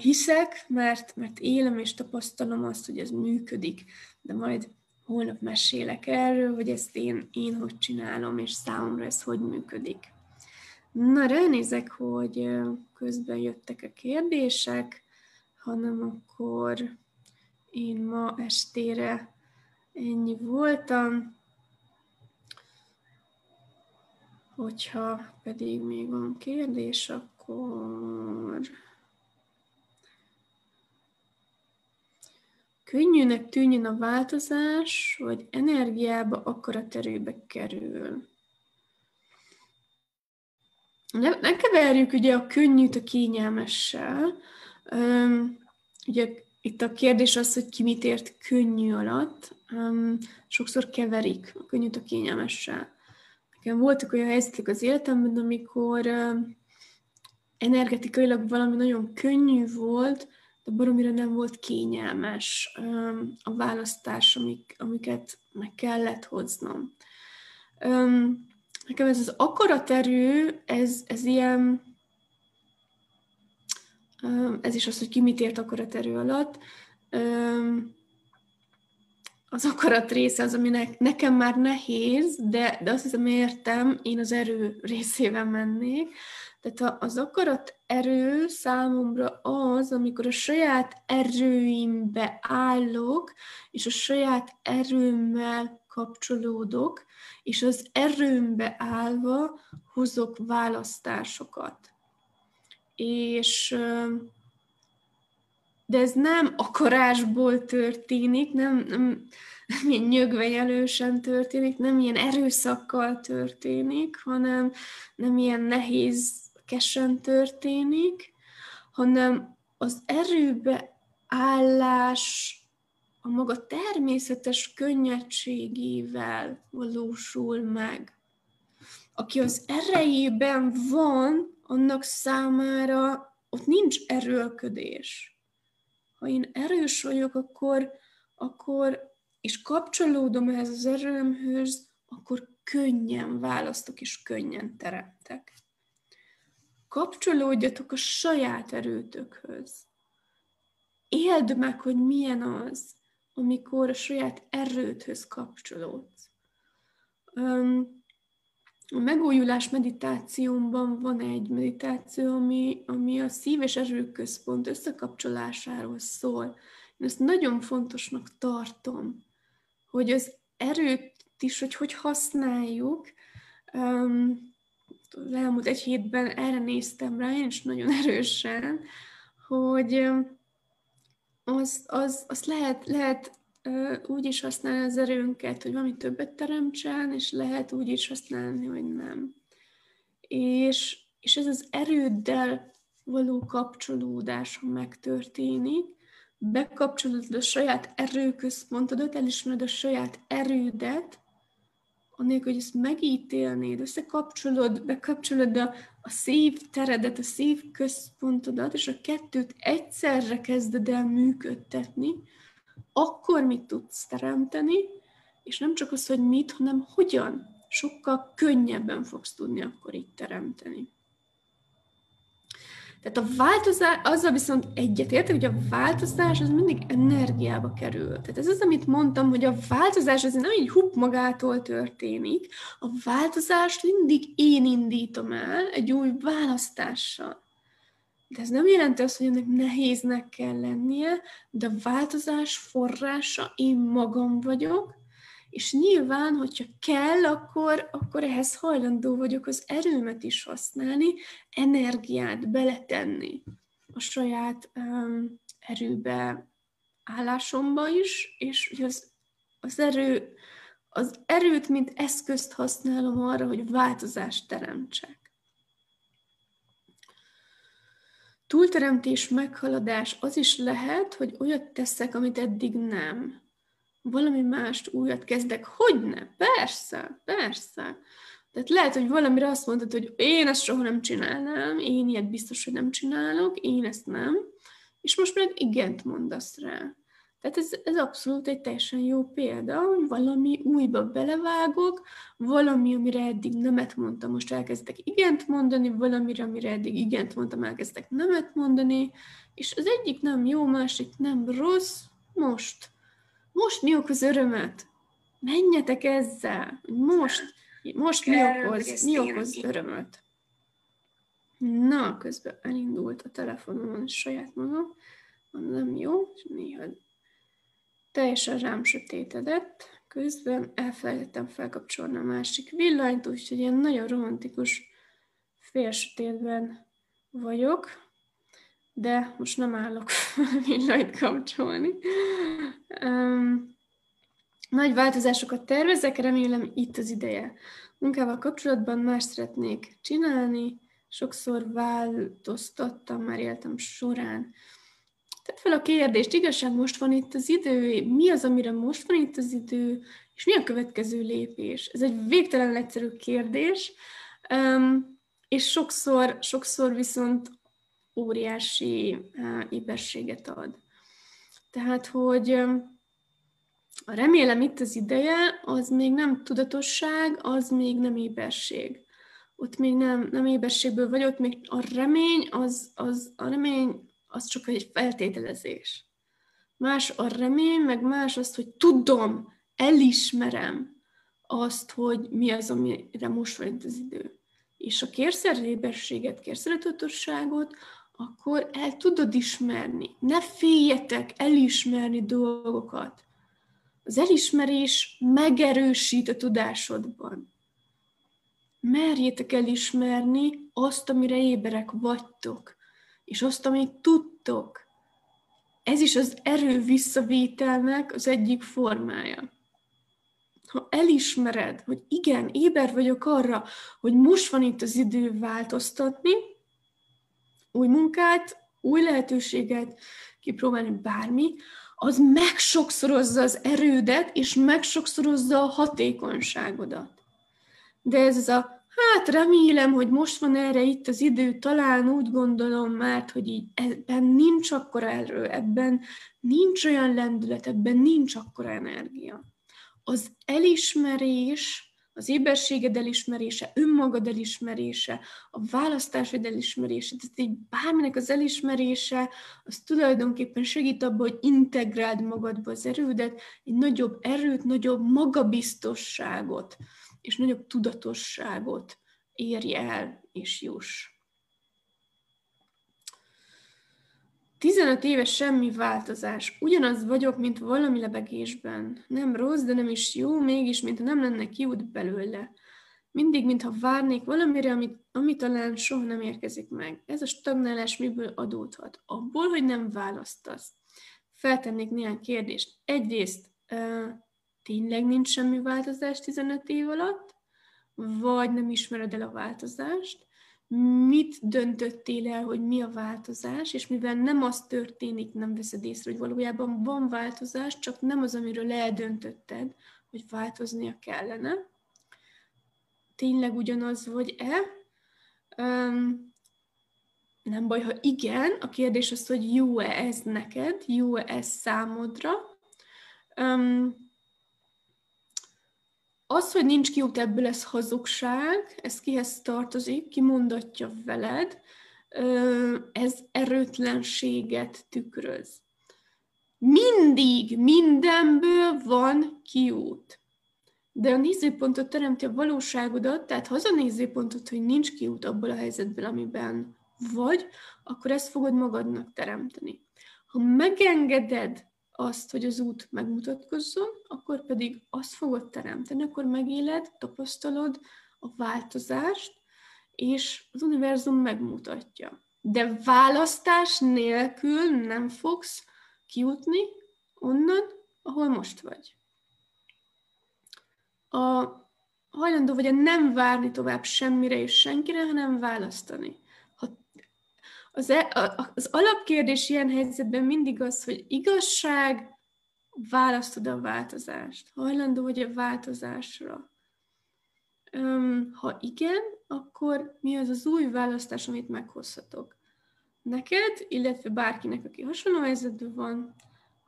hiszek, mert, mert élem és tapasztalom azt, hogy ez működik, de majd holnap mesélek erről, hogy ezt én, én hogy csinálom, és számomra ez hogy működik. Na, ránézek, hogy közben jöttek a kérdések, hanem akkor én ma estére ennyi voltam. Hogyha pedig még van kérdés, akkor... Könnyűnek tűnjön a változás, vagy energiába, akaraterőbe kerül ne, ne keverjük ugye a könnyűt a kényelmessel. Um, ugye itt a kérdés az, hogy ki mit ért könnyű alatt. Um, sokszor keverik a könnyűt a kényelmessel. Nekem voltak olyan helyzetek az életemben, amikor energetikailag valami nagyon könnyű volt, de baromira nem volt kényelmes a választás, amik, amiket meg kellett hoznom. Nekem ez az akaraterő, ez, ez ilyen, ez is az, hogy ki mit ért akaraterő alatt. Az akarat része az, aminek nekem már nehéz, de, de azt hiszem értem, én az erő részével mennék. Tehát az akarat erő számomra az, amikor a saját erőimbe állok, és a saját erőmmel kapcsolódok, és az erőmbe állva hozok választásokat. És de ez nem akarásból történik, nem, nem, nem ilyen nyögvenyelősen történik, nem ilyen erőszakkal történik, hanem nem ilyen nehéz kesen történik, hanem az erőbe állás a maga természetes könnyedségével valósul meg. Aki az erejében van, annak számára ott nincs erőlködés. Ha én erős vagyok, akkor, akkor és kapcsolódom ehhez az erőmhöz, akkor könnyen választok és könnyen teremtek. Kapcsolódjatok a saját erőtökhöz. Éld meg, hogy milyen az, amikor a saját erődhöz kapcsolódsz. A megújulás meditációmban van egy meditáció, ami, ami a szív- és erőközpont összekapcsolásáról szól. Én ezt nagyon fontosnak tartom, hogy az erőt is, hogy hogy használjuk. Az elmúlt egy hétben erre néztem rá, én is nagyon erősen, hogy az, az, az lehet, lehet úgy is használni az erőnket, hogy valami többet teremtsen, és lehet úgy is használni, hogy nem. És, és ez az erőddel való kapcsolódás, ha megtörténik, bekapcsolódod a saját erőközpontodat, elismered a saját erődet, anélkül, hogy ezt megítélnéd, összekapcsolod, bekapcsolod a, a szív teredet, a szív központodat, és a kettőt egyszerre kezded el működtetni, akkor mit tudsz teremteni, és nem csak az, hogy mit, hanem hogyan. Sokkal könnyebben fogsz tudni akkor itt teremteni. Tehát a változás, azzal viszont egyetértek, hogy a változás az mindig energiába kerül. Tehát ez az, amit mondtam, hogy a változás az nem így hup magától történik. A változást mindig én indítom el egy új választással. De ez nem jelenti azt, hogy ennek nehéznek kell lennie, de a változás forrása én magam vagyok, És nyilván, hogyha kell, akkor, akkor ehhez hajlandó vagyok az erőmet is használni, energiát beletenni a saját um, erőbe állásomba is, és hogy az, az erő, az erőt, mint eszközt használom arra, hogy változást teremtsek. Túlteremtés, meghaladás az is lehet, hogy olyat teszek, amit eddig nem. Valami mást, újat kezdek. Hogy ne? Persze, persze. Tehát lehet, hogy valamire azt mondod, hogy én ezt soha nem csinálnám, én ilyet biztos, hogy nem csinálok, én ezt nem, és most meg igent mondasz rá. Tehát ez, ez abszolút egy teljesen jó példa, hogy valami újba belevágok, valami, amire eddig nemet mondtam, most elkezdek igent mondani, valamire, amire eddig igent mondtam, elkezdek nemet mondani, és az egyik nem jó, másik nem rossz, most. Most mi okoz örömet? Menjetek ezzel, most, most mi okoz, mi okoz örömöt? Na, közben elindult a telefonomon saját magam, nem jó, és néha teljesen rám sötétedett, közben elfelejtettem felkapcsolni a másik villanyt, úgyhogy ilyen nagyon romantikus félsötétben vagyok, de most nem állok villanyt kapcsolni. Um, nagy változásokat tervezek, remélem itt az ideje. Munkával kapcsolatban más szeretnék csinálni, sokszor változtattam már életem során. Tedd fel a kérdést, igazság most van itt az idő, mi az, amire most van itt az idő, és mi a következő lépés? Ez egy végtelen egyszerű kérdés, és sokszor, sokszor viszont óriási éberséget ad. Tehát, hogy a remélem itt az ideje, az még nem tudatosság, az még nem éberség. Ott még nem, nem éberségből vagy, ott még a remény, az, az, a remény az csak egy feltételezés. Más a remény, meg más az, hogy tudom, elismerem azt, hogy mi az, amire most van az idő. És ha kérsz éberséget, kérsz akkor el tudod ismerni. Ne féljetek elismerni dolgokat. Az elismerés megerősít a tudásodban. Merjétek elismerni azt, amire éberek vagytok és azt, amit tudtok. Ez is az erő visszavételnek az egyik formája. Ha elismered, hogy igen, éber vagyok arra, hogy most van itt az idő változtatni, új munkát, új lehetőséget, kipróbálni bármi, az megsokszorozza az erődet, és megsokszorozza a hatékonyságodat. De ez az a Hát remélem, hogy most van erre itt az idő, talán úgy gondolom, mert hogy így ebben nincs akkora erő, ebben nincs olyan lendület, ebben nincs akkora energia. Az elismerés, az éberséged elismerése, önmagad elismerése, a választásod elismerése, tehát így bárminek az elismerése, az tulajdonképpen segít abban, hogy integráld magadba az erődet, egy nagyobb erőt, nagyobb magabiztosságot és nagyobb tudatosságot érj el és juss. 15 éves semmi változás. Ugyanaz vagyok, mint valami lebegésben. Nem rossz, de nem is jó, mégis, mintha nem lenne kiút belőle. Mindig, mintha várnék valamire, amit, ami talán soha nem érkezik meg. Ez a stagnálás miből adódhat? Abból, hogy nem választasz. Feltennék néhány kérdést. Egyrészt, tényleg nincs semmi változás 15 év alatt, vagy nem ismered el a változást, mit döntöttél el, hogy mi a változás, és mivel nem az történik, nem veszed észre, hogy valójában van változás, csak nem az, amiről eldöntötted, hogy változnia kellene. Tényleg ugyanaz vagy-e? Um, nem baj, ha igen, a kérdés az, hogy jó-e ez neked, jó-e ez számodra. Um, az, hogy nincs kiút ebből, ez hazugság, ez kihez tartozik, ki mondatja veled, ez erőtlenséget tükröz. Mindig, mindenből van kiút. De a nézőpontot teremti a valóságodat, tehát ha az a nézőpontot, hogy nincs kiút abból a helyzetből, amiben vagy, akkor ezt fogod magadnak teremteni. Ha megengeded azt, hogy az út megmutatkozzon, akkor pedig azt fogod teremteni, akkor megéled, tapasztalod a változást, és az univerzum megmutatja. De választás nélkül nem fogsz kijutni onnan, ahol most vagy. A hajlandó vagy a nem várni tovább semmire és senkire, hanem választani. Az, e, az alapkérdés ilyen helyzetben mindig az, hogy igazság, választod a változást. Hajlandó vagy a változásra. Ha igen, akkor mi az az új választás, amit meghozhatok? Neked, illetve bárkinek, aki hasonló helyzetben van,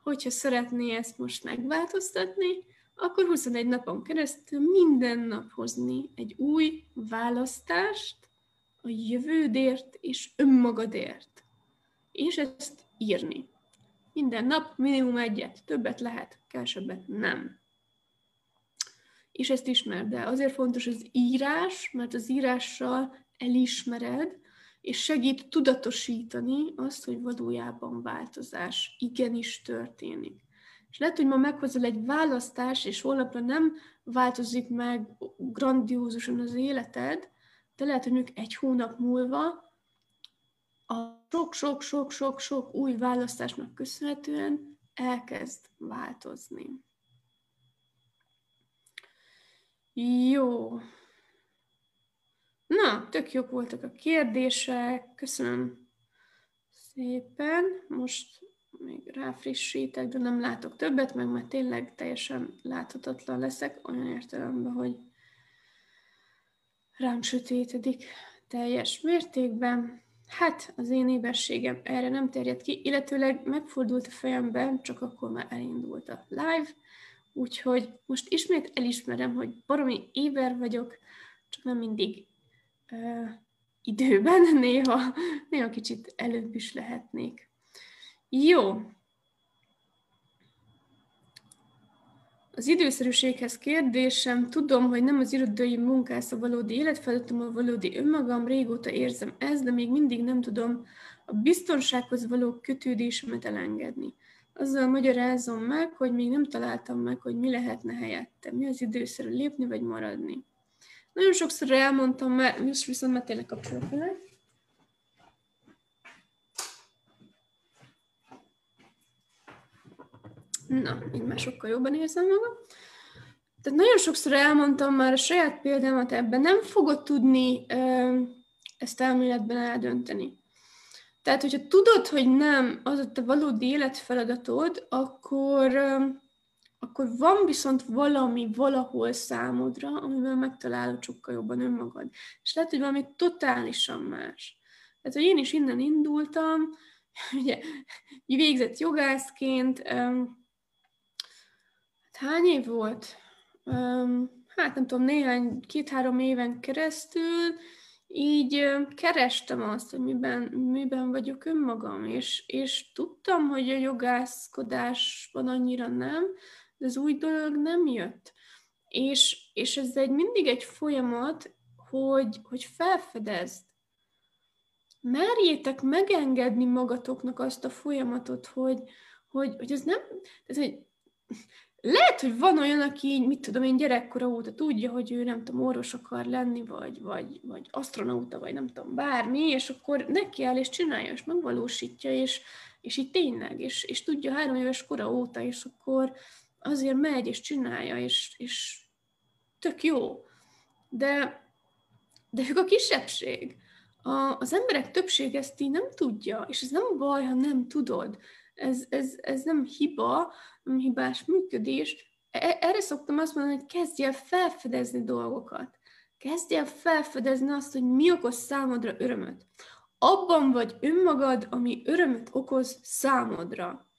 hogyha szeretné ezt most megváltoztatni, akkor 21 napon keresztül minden nap hozni egy új választást a jövődért és önmagadért. És ezt írni. Minden nap minimum egyet, többet lehet, kevesebbet nem. És ezt ismerd el. Azért fontos az írás, mert az írással elismered, és segít tudatosítani azt, hogy valójában változás igenis történik. És lehet, hogy ma meghozol egy választás, és holnapra nem változik meg grandiózusan az életed, de lehet, hogy egy hónap múlva a sok-sok-sok-sok-sok új választásnak köszönhetően elkezd változni. Jó. Na, tök jók voltak a kérdések. Köszönöm szépen. Most még ráfrissítek, de nem látok többet, meg már tényleg teljesen láthatatlan leszek, olyan értelemben, hogy rám sötétedik teljes mértékben. Hát, az én éberségem erre nem terjed ki, illetőleg megfordult a fejemben, csak akkor már elindult a live, úgyhogy most ismét elismerem, hogy baromi éber vagyok, csak nem mindig uh, időben, néha, néha kicsit előbb is lehetnék. Jó. Az időszerűséghez kérdésem, tudom, hogy nem az irodai munkász a valódi életfeladatom, a valódi önmagam, régóta érzem ezt, de még mindig nem tudom a biztonsághoz való kötődésemet elengedni. Azzal magyarázom meg, hogy még nem találtam meg, hogy mi lehetne helyette. Mi az időszerű lépni vagy maradni. Nagyon sokszor elmondtam, mert most viszont már tényleg kapcsolok Na, így már sokkal jobban érzem magam. Tehát nagyon sokszor elmondtam már a saját példámat ebben, nem fogod tudni ö, ezt elméletben eldönteni. Tehát, hogyha tudod, hogy nem az a te valódi életfeladatod, akkor, ö, akkor van viszont valami valahol számodra, amivel megtalálod sokkal jobban önmagad. És lehet, hogy valami totálisan más. Tehát, hogy én is innen indultam, ugye végzett jogászként, hány év volt? Um, hát nem tudom, néhány, két-három éven keresztül így kerestem azt, hogy miben, miben vagyok önmagam, és, és tudtam, hogy a jogászkodásban annyira nem, de az új dolog nem jött. És, és ez egy mindig egy folyamat, hogy, hogy felfedezd. Merjétek megengedni magatoknak azt a folyamatot, hogy, hogy, hogy ez nem, tehát, hogy lehet, hogy van olyan, aki így, mit tudom én, gyerekkora óta tudja, hogy ő nem tudom, orvos akar lenni, vagy, vagy, vagy astronauta, vagy nem tudom, bármi, és akkor neki áll és csinálja, és megvalósítja, és, és így tényleg, és, és tudja három éves kora óta, és akkor azért megy, és csinálja, és, és tök jó. De, de ők a kisebbség. A, az emberek többség ezt így nem tudja, és ez nem baj, ha nem tudod. Ez, ez, ez nem hiba, hibás működés, e, erre szoktam azt mondani, hogy kezdj el felfedezni dolgokat. Kezdj el felfedezni azt, hogy mi okoz számodra örömöt. Abban vagy önmagad, ami örömöt okoz számodra.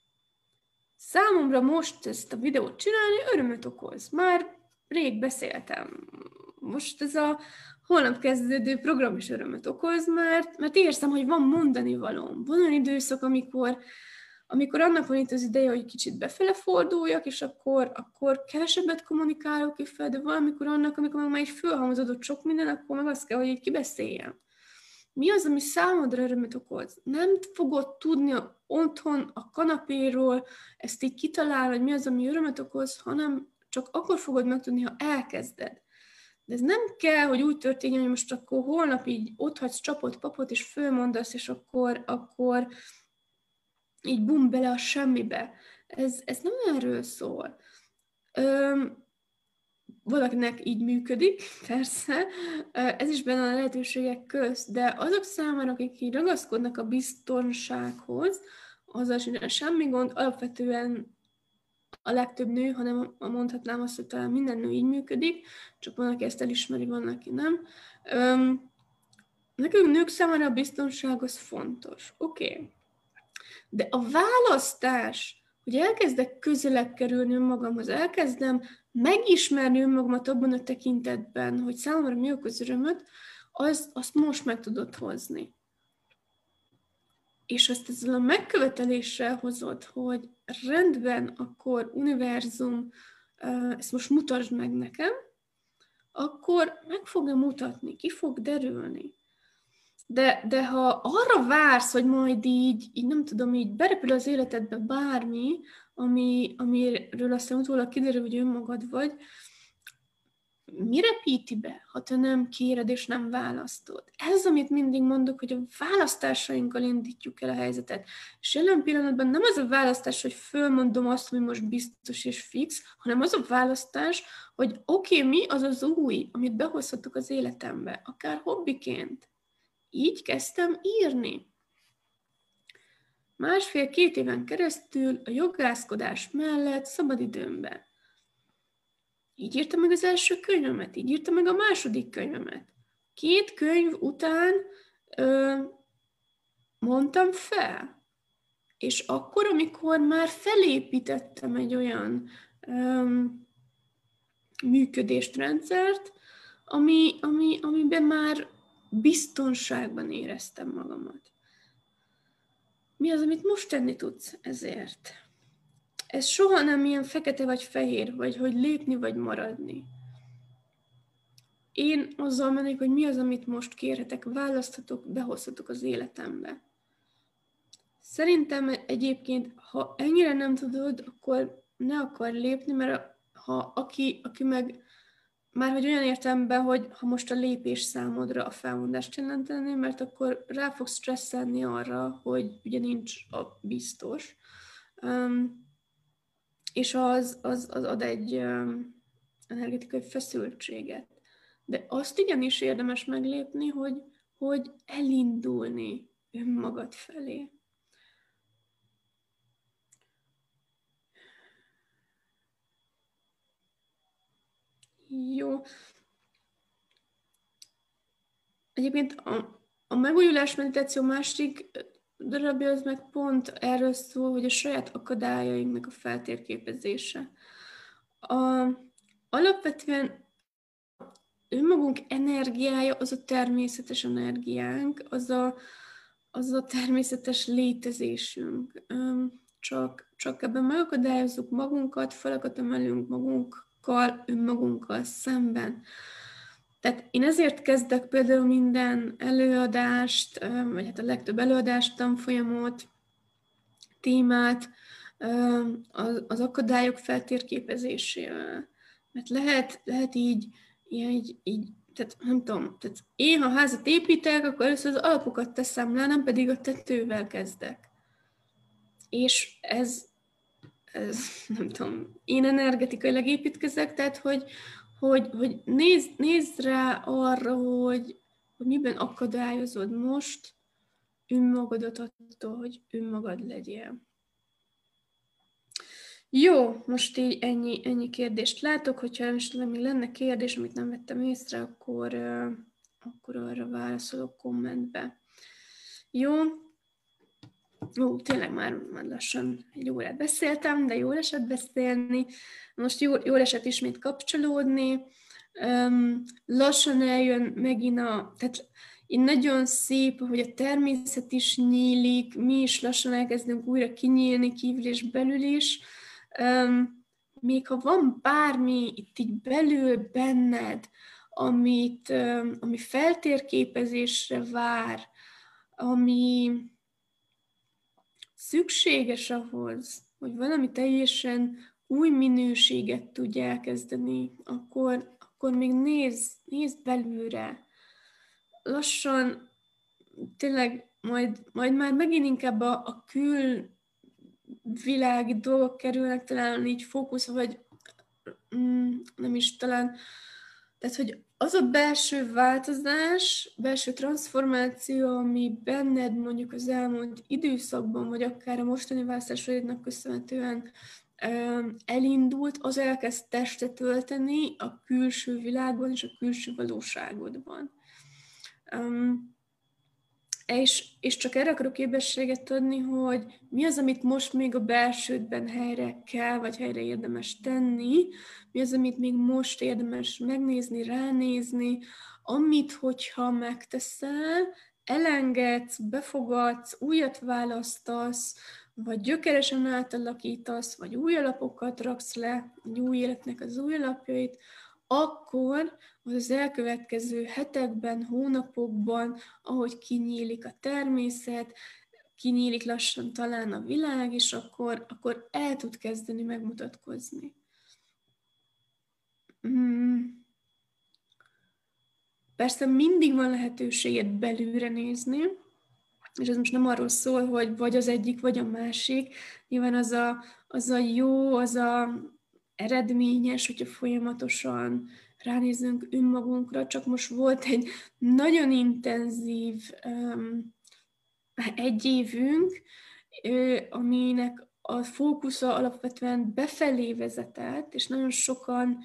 Számomra most ezt a videót csinálni örömöt okoz. Már rég beszéltem. Most ez a holnap kezdődő program is örömöt okoz, mert, mert érzem, hogy van mondani valóm. Van olyan időszak, amikor amikor annak van itt az ideje, hogy kicsit befele forduljak, és akkor, akkor kevesebbet kommunikálok fel, de valamikor annak, amikor már így fölhalmozódott sok minden, akkor meg azt kell, hogy így kibeszéljem. mi az, ami számodra örömet okoz. Nem fogod tudni otthon a kanapéról ezt így kitalálni, hogy mi az, ami örömet okoz, hanem csak akkor fogod megtudni, ha elkezded. De ez nem kell, hogy úgy történjen, hogy most akkor holnap így ott csapot, papot, és fölmondasz, és akkor, akkor így bum bele a semmibe. Ez, ez nem erről szól. Öm, valakinek így működik, persze, ez is benne a lehetőségek közt, de azok számára, akik így ragaszkodnak a biztonsághoz, azzal sincs semmi gond, alapvetően a legtöbb nő, hanem mondhatnám azt, hogy talán minden nő így működik, csak van, aki ezt elismeri, van, aki nem. Öm, nekünk nők számára a biztonság az fontos. Oké. Okay. De a választás, hogy elkezdek közelebb kerülni önmagamhoz, elkezdem megismerni önmagamat abban a tekintetben, hogy számomra mi okoz örömöt, az, azt most meg tudod hozni. És azt ezzel a megköveteléssel hozod, hogy rendben, akkor univerzum, ezt most mutasd meg nekem, akkor meg fogja mutatni, ki fog derülni. De, de ha arra vársz, hogy majd így, így nem tudom, így berepül az életedbe bármi, ami, amiről aztán utólag kiderül, hogy önmagad vagy, mi repíti be, ha te nem kéred és nem választod? Ez amit mindig mondok, hogy a választásainkkal indítjuk el a helyzetet. És jelen pillanatban nem az a választás, hogy fölmondom azt, ami most biztos és fix, hanem az a választás, hogy oké, okay, mi az az új, amit behozhatok az életembe, akár hobbiként. Így kezdtem írni. Másfél-két éven keresztül a jogászkodás mellett szabadidőmben így írtam meg az első könyvemet, így írtam meg a második könyvemet. Két könyv után ö, mondtam fel. És akkor, amikor már felépítettem egy olyan ö, működést, rendszert, ami, ami, amiben már biztonságban éreztem magamat. Mi az, amit most tenni tudsz ezért? ez soha nem ilyen fekete vagy fehér, vagy hogy lépni vagy maradni. Én azzal mennék, hogy mi az, amit most kérhetek, választhatok, behozhatok az életembe. Szerintem egyébként, ha ennyire nem tudod, akkor ne akar lépni, mert ha aki, aki meg már hogy olyan értelemben, hogy ha most a lépés számodra a felmondást jelenteni, mert akkor rá fogsz stresszelni arra, hogy ugye nincs a biztos. Um, és az, az, az ad egy um, energetikai feszültséget. De azt igenis érdemes meglépni, hogy, hogy elindulni önmagad felé. Jó. Egyébként a, a megújulás meditáció másik darabja az meg pont erről szól, hogy a saját akadályainknak a feltérképezése. A, alapvetően önmagunk energiája az a természetes energiánk, az a, az a természetes létezésünk. Csak, csak ebben megakadályozzuk magunkat, falakat emelünk magunkkal, önmagunkkal szemben. Tehát én ezért kezdek például minden előadást, vagy hát a legtöbb előadást, tanfolyamot, témát az akadályok feltérképezésével. Mert lehet, lehet így, így, így tehát nem tudom, tehát én ha házat építek, akkor először az alapokat teszem le, nem pedig a tetővel kezdek. És ez, ez nem tudom, én energetikailag építkezek, tehát hogy, hogy, hogy nézd, nézd rá arra, hogy, hogy miben akadályozod most önmagadat attól, hogy önmagad legyél. Jó, most így ennyi, ennyi kérdést látok, hogyha esetleg még lenne kérdés, amit nem vettem észre, akkor, akkor arra válaszolok kommentbe. Jó, Ó, tényleg már, már lassan egy órát beszéltem, de jól esett beszélni. Most jól, jól esett ismét kapcsolódni. Um, lassan eljön megint a... Tehát én nagyon szép, hogy a természet is nyílik, mi is lassan elkezdünk újra kinyílni kívül és belül is. Um, még ha van bármi itt így belül benned, amit, ami feltérképezésre vár, ami szükséges ahhoz, hogy valami teljesen új minőséget tudj elkezdeni, akkor, akkor még nézd, nézd belülre. Lassan tényleg majd, majd már megint inkább a, a kül világi dolgok kerülnek talán így fókusz, vagy mm, nem is talán, tehát hogy az a belső változás, belső transformáció, ami benned mondjuk az elmúlt időszakban, vagy akár a mostani választásodnak köszönhetően elindult, az elkezd testet tölteni a külső világban és a külső valóságodban. Um, és, és csak erre akarok képességet adni, hogy mi az, amit most még a belsődben helyre kell, vagy helyre érdemes tenni, mi az, amit még most érdemes megnézni, ránézni, amit, hogyha megteszel, elengedsz, befogadsz, újat választasz, vagy gyökeresen átalakítasz, vagy új alapokat raksz le, egy új életnek az új alapjait, akkor az elkövetkező hetekben, hónapokban, ahogy kinyílik a természet, kinyílik lassan talán a világ, és akkor, akkor el tud kezdeni megmutatkozni. Hmm. Persze mindig van lehetőséged belülre nézni, és ez most nem arról szól, hogy vagy az egyik, vagy a másik. Nyilván az a, az a jó, az a eredményes, hogyha folyamatosan ránézünk önmagunkra, csak most volt egy nagyon intenzív um, egy évünk, aminek a fókusza alapvetően befelé vezetett, és nagyon sokan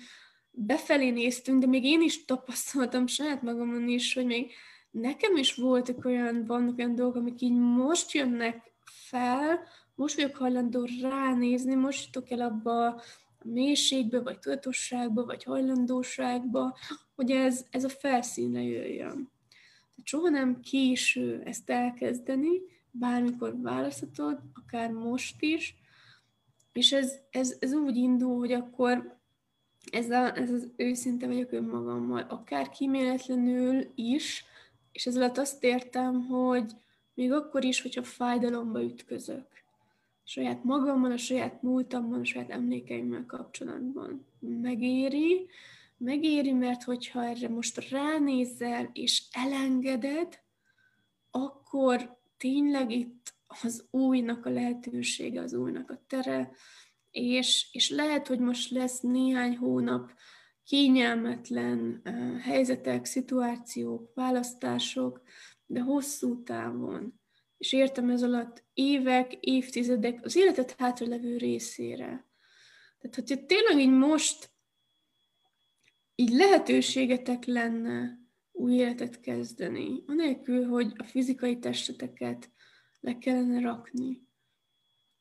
befelé néztünk, de még én is tapasztaltam saját magamon is, hogy még nekem is voltak olyan, vannak olyan dolgok, amik így most jönnek fel, most vagyok hajlandó ránézni, most jutok el abba mélységbe, vagy tudatosságba, vagy hajlandóságba, hogy ez, ez a felszínre jöjjön. Tehát soha nem késő ezt elkezdeni, bármikor választhatod, akár most is, és ez, ez, ez úgy indul, hogy akkor ez, a, ez az őszinte vagyok önmagammal, akár kíméletlenül is, és ez alatt azt értem, hogy még akkor is, hogyha fájdalomba ütközök. Saját magammal, a saját múltammal, a saját emlékeimmel kapcsolatban. Megéri, megéri, mert hogyha erre most ránézel és elengeded, akkor tényleg itt az újnak a lehetősége, az újnak a tere, és, és lehet, hogy most lesz néhány hónap kényelmetlen helyzetek, szituációk, választások, de hosszú távon, és értem ez alatt évek, évtizedek, az életet hátralevő részére. Tehát, hogyha tényleg így most így lehetőségetek lenne új életet kezdeni, anélkül, hogy a fizikai testeteket le kellene rakni,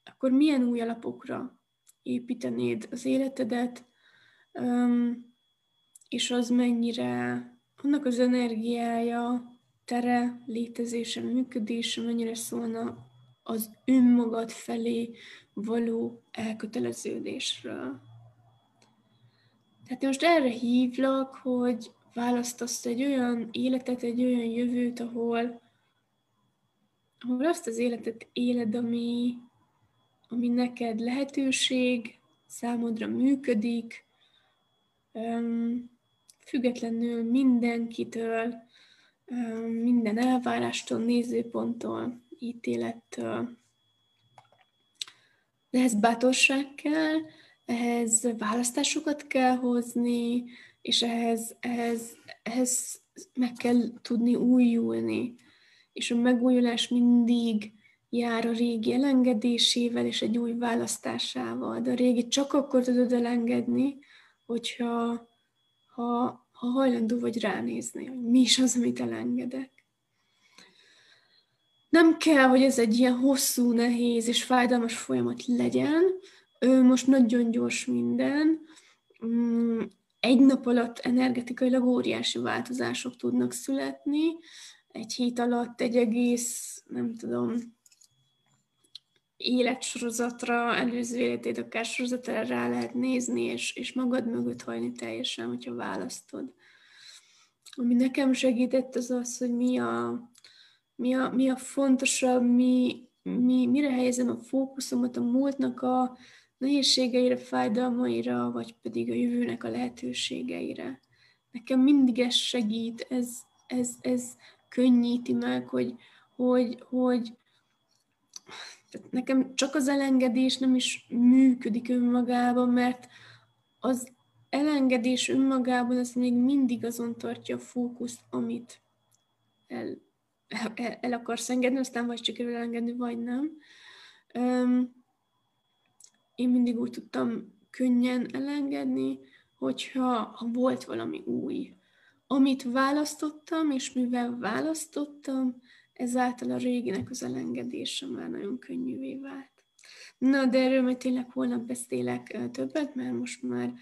akkor milyen új alapokra építenéd az életedet, és az mennyire annak az energiája, tere, létezése, működése mennyire szólna az önmagad felé való elköteleződésről. Tehát most erre hívlak, hogy választasz egy olyan életet, egy olyan jövőt, ahol, ahol azt az életet éled, ami, ami neked lehetőség, számodra működik, függetlenül mindenkitől, minden elvárástól, nézőponttól, ítélettől. De ehhez bátorság kell, ehhez választásokat kell hozni, és ehhez, ehhez, ehhez meg kell tudni újulni. És a megújulás mindig jár a régi elengedésével és egy új választásával. De a régi csak akkor tudod elengedni, hogyha ha ha hajlandó vagy ránézni, hogy mi is az, amit elengedek. Nem kell, hogy ez egy ilyen hosszú, nehéz és fájdalmas folyamat legyen. Most nagyon gyors minden. Mm, egy nap alatt energetikailag óriási változások tudnak születni. Egy hét alatt egy egész, nem tudom, életsorozatra, előző életét akár sorozatra rá lehet nézni, és, és magad mögött hajni teljesen, hogyha választod. ami nekem segített, az az, hogy mi a, mi a, mi a fontosabb, mi, mi, mire helyezem a fókuszomat a múltnak a nehézségeire, fájdalmaira, vagy pedig a jövőnek a lehetőségeire. Nekem mindig ez segít, ez, ez, ez könnyíti meg, hogy, hogy, hogy tehát nekem csak az elengedés nem is működik önmagában, mert az elengedés önmagában az még mindig azon tartja a fókuszt, amit el, el, el akarsz engedni, aztán vagy csak elengedni, vagy nem. Um, én mindig úgy tudtam könnyen elengedni, hogyha ha volt valami új. Amit választottam, és mivel választottam, ezáltal a réginek az elengedése már nagyon könnyűvé vált. Na, de erről majd tényleg holnap beszélek többet, mert most már,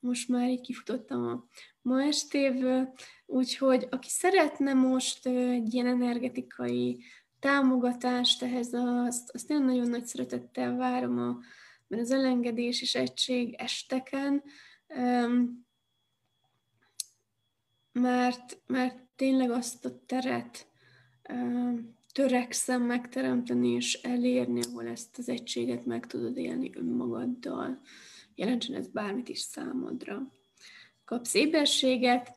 most már így kifutottam a ma estéből, úgyhogy aki szeretne most egy ilyen energetikai támogatást ehhez, azt, azt én nagyon nagy szeretettel várom a, mert az elengedés és egység esteken, mert, mert tényleg azt a teret törekszem megteremteni és elérni, ahol ezt az egységet meg tudod élni önmagaddal. Jelentsen ez bármit is számodra. Kapsz éberséget,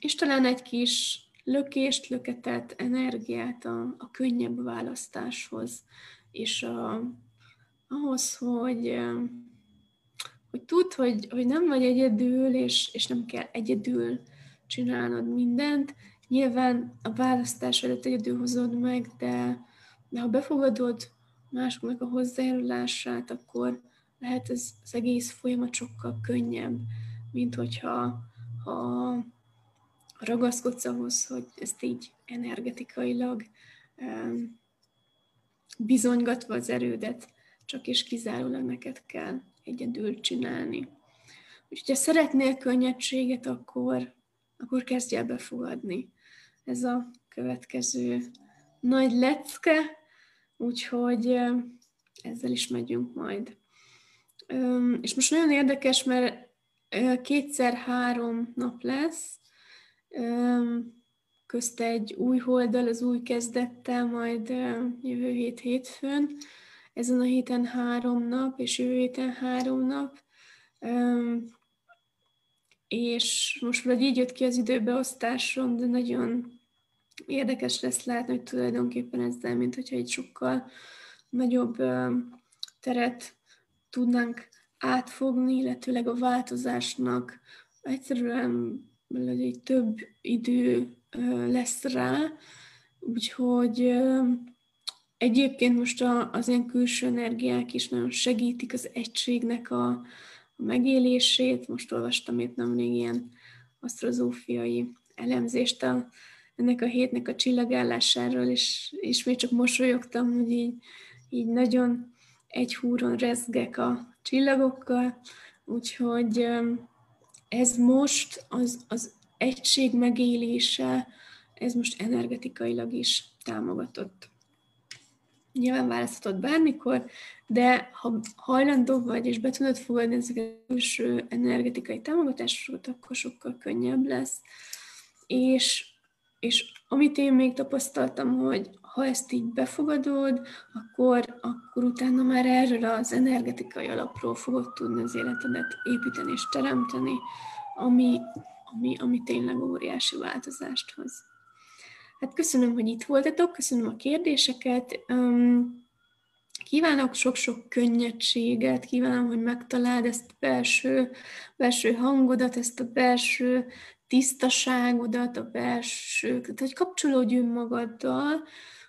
és talán egy kis lökést, löketet, energiát a, a könnyebb választáshoz, és a, ahhoz, hogy, hogy tudd, hogy, hogy nem vagy egyedül, és, és nem kell egyedül csinálnod mindent, Nyilván a választás előtt egyedül hozod meg, de, de ha befogadod másoknak a hozzájárulását, akkor lehet ez az egész folyamat sokkal könnyebb, mint hogyha ha ragaszkodsz ahhoz, hogy ezt így energetikailag um, bizonygatva az erődet, csak és kizárólag neked kell egyedül csinálni. Úgyhogy ha szeretnél könnyedséget, akkor, akkor kezdj el befogadni ez a következő nagy lecke, úgyhogy ezzel is megyünk majd. És most nagyon érdekes, mert kétszer három nap lesz, közte egy új holdal, az új kezdettel, majd jövő hét hétfőn. Ezen a héten három nap, és jövő héten három nap. És most vagy így jött ki az időbeosztásom, de nagyon érdekes lesz látni, hogy tulajdonképpen ezzel, mint hogyha egy sokkal nagyobb teret tudnánk átfogni, illetőleg a változásnak egyszerűen egy több idő lesz rá, úgyhogy egyébként most az ilyen külső energiák is nagyon segítik az egységnek a, megélését. Most olvastam itt nemrég ilyen asztrozófiai elemzést a ennek a hétnek a csillagállásáról, és ismét csak mosolyogtam, hogy így, így nagyon egy húron rezgek a csillagokkal, úgyhogy ez most az, az egység megélése, ez most energetikailag is támogatott. Nyilván választhatod bármikor, de ha hajlandó vagy, és be tudod fogadni ezeket a külső energetikai támogatásokat, akkor sokkal könnyebb lesz. És és amit én még tapasztaltam, hogy ha ezt így befogadod, akkor, akkor utána már erről az energetikai alapról fogod tudni az életedet építeni és teremteni, ami, ami, ami tényleg óriási változást hoz. Hát köszönöm, hogy itt voltatok, köszönöm a kérdéseket. Kívánok sok-sok könnyedséget, kívánom, hogy megtaláld ezt a belső, belső hangodat, ezt a belső tisztaságodat, a belső, tehát kapcsolódj önmagaddal,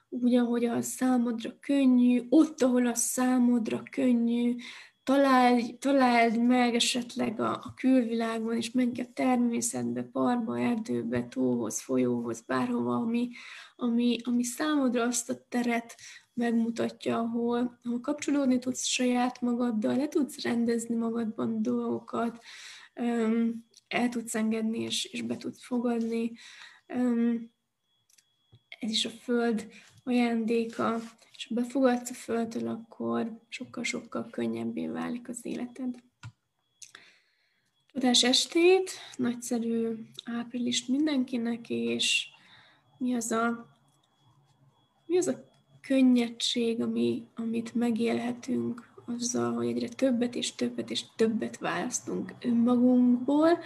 úgy, ahogy a számodra könnyű, ott, ahol a számodra könnyű, találj, találd meg esetleg a, a külvilágban, és menj a természetbe, parba, erdőbe, tóhoz, folyóhoz, bárhova, ami, ami, ami számodra azt a teret megmutatja, ahol, ahol kapcsolódni tudsz saját magaddal, le tudsz rendezni magadban dolgokat, el tudsz engedni, és, és be tudsz fogadni. Ez is a Föld ajándéka, és ha befogadsz a Földtől, akkor sokkal-sokkal könnyebbé válik az életed. Csodás estét, nagyszerű április mindenkinek, és mi az a, mi az a könnyedség, ami, amit megélhetünk azzal, hogy egyre többet és többet és többet választunk önmagunkból,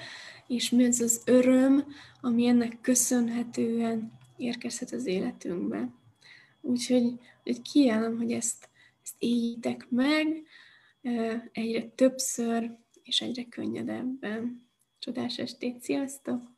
és mi az az öröm, ami ennek köszönhetően érkezhet az életünkbe. Úgyhogy hogy kiállom, hogy ezt, ezt éljétek meg egyre többször, és egyre könnyedebben. Csodás estét, sziasztok!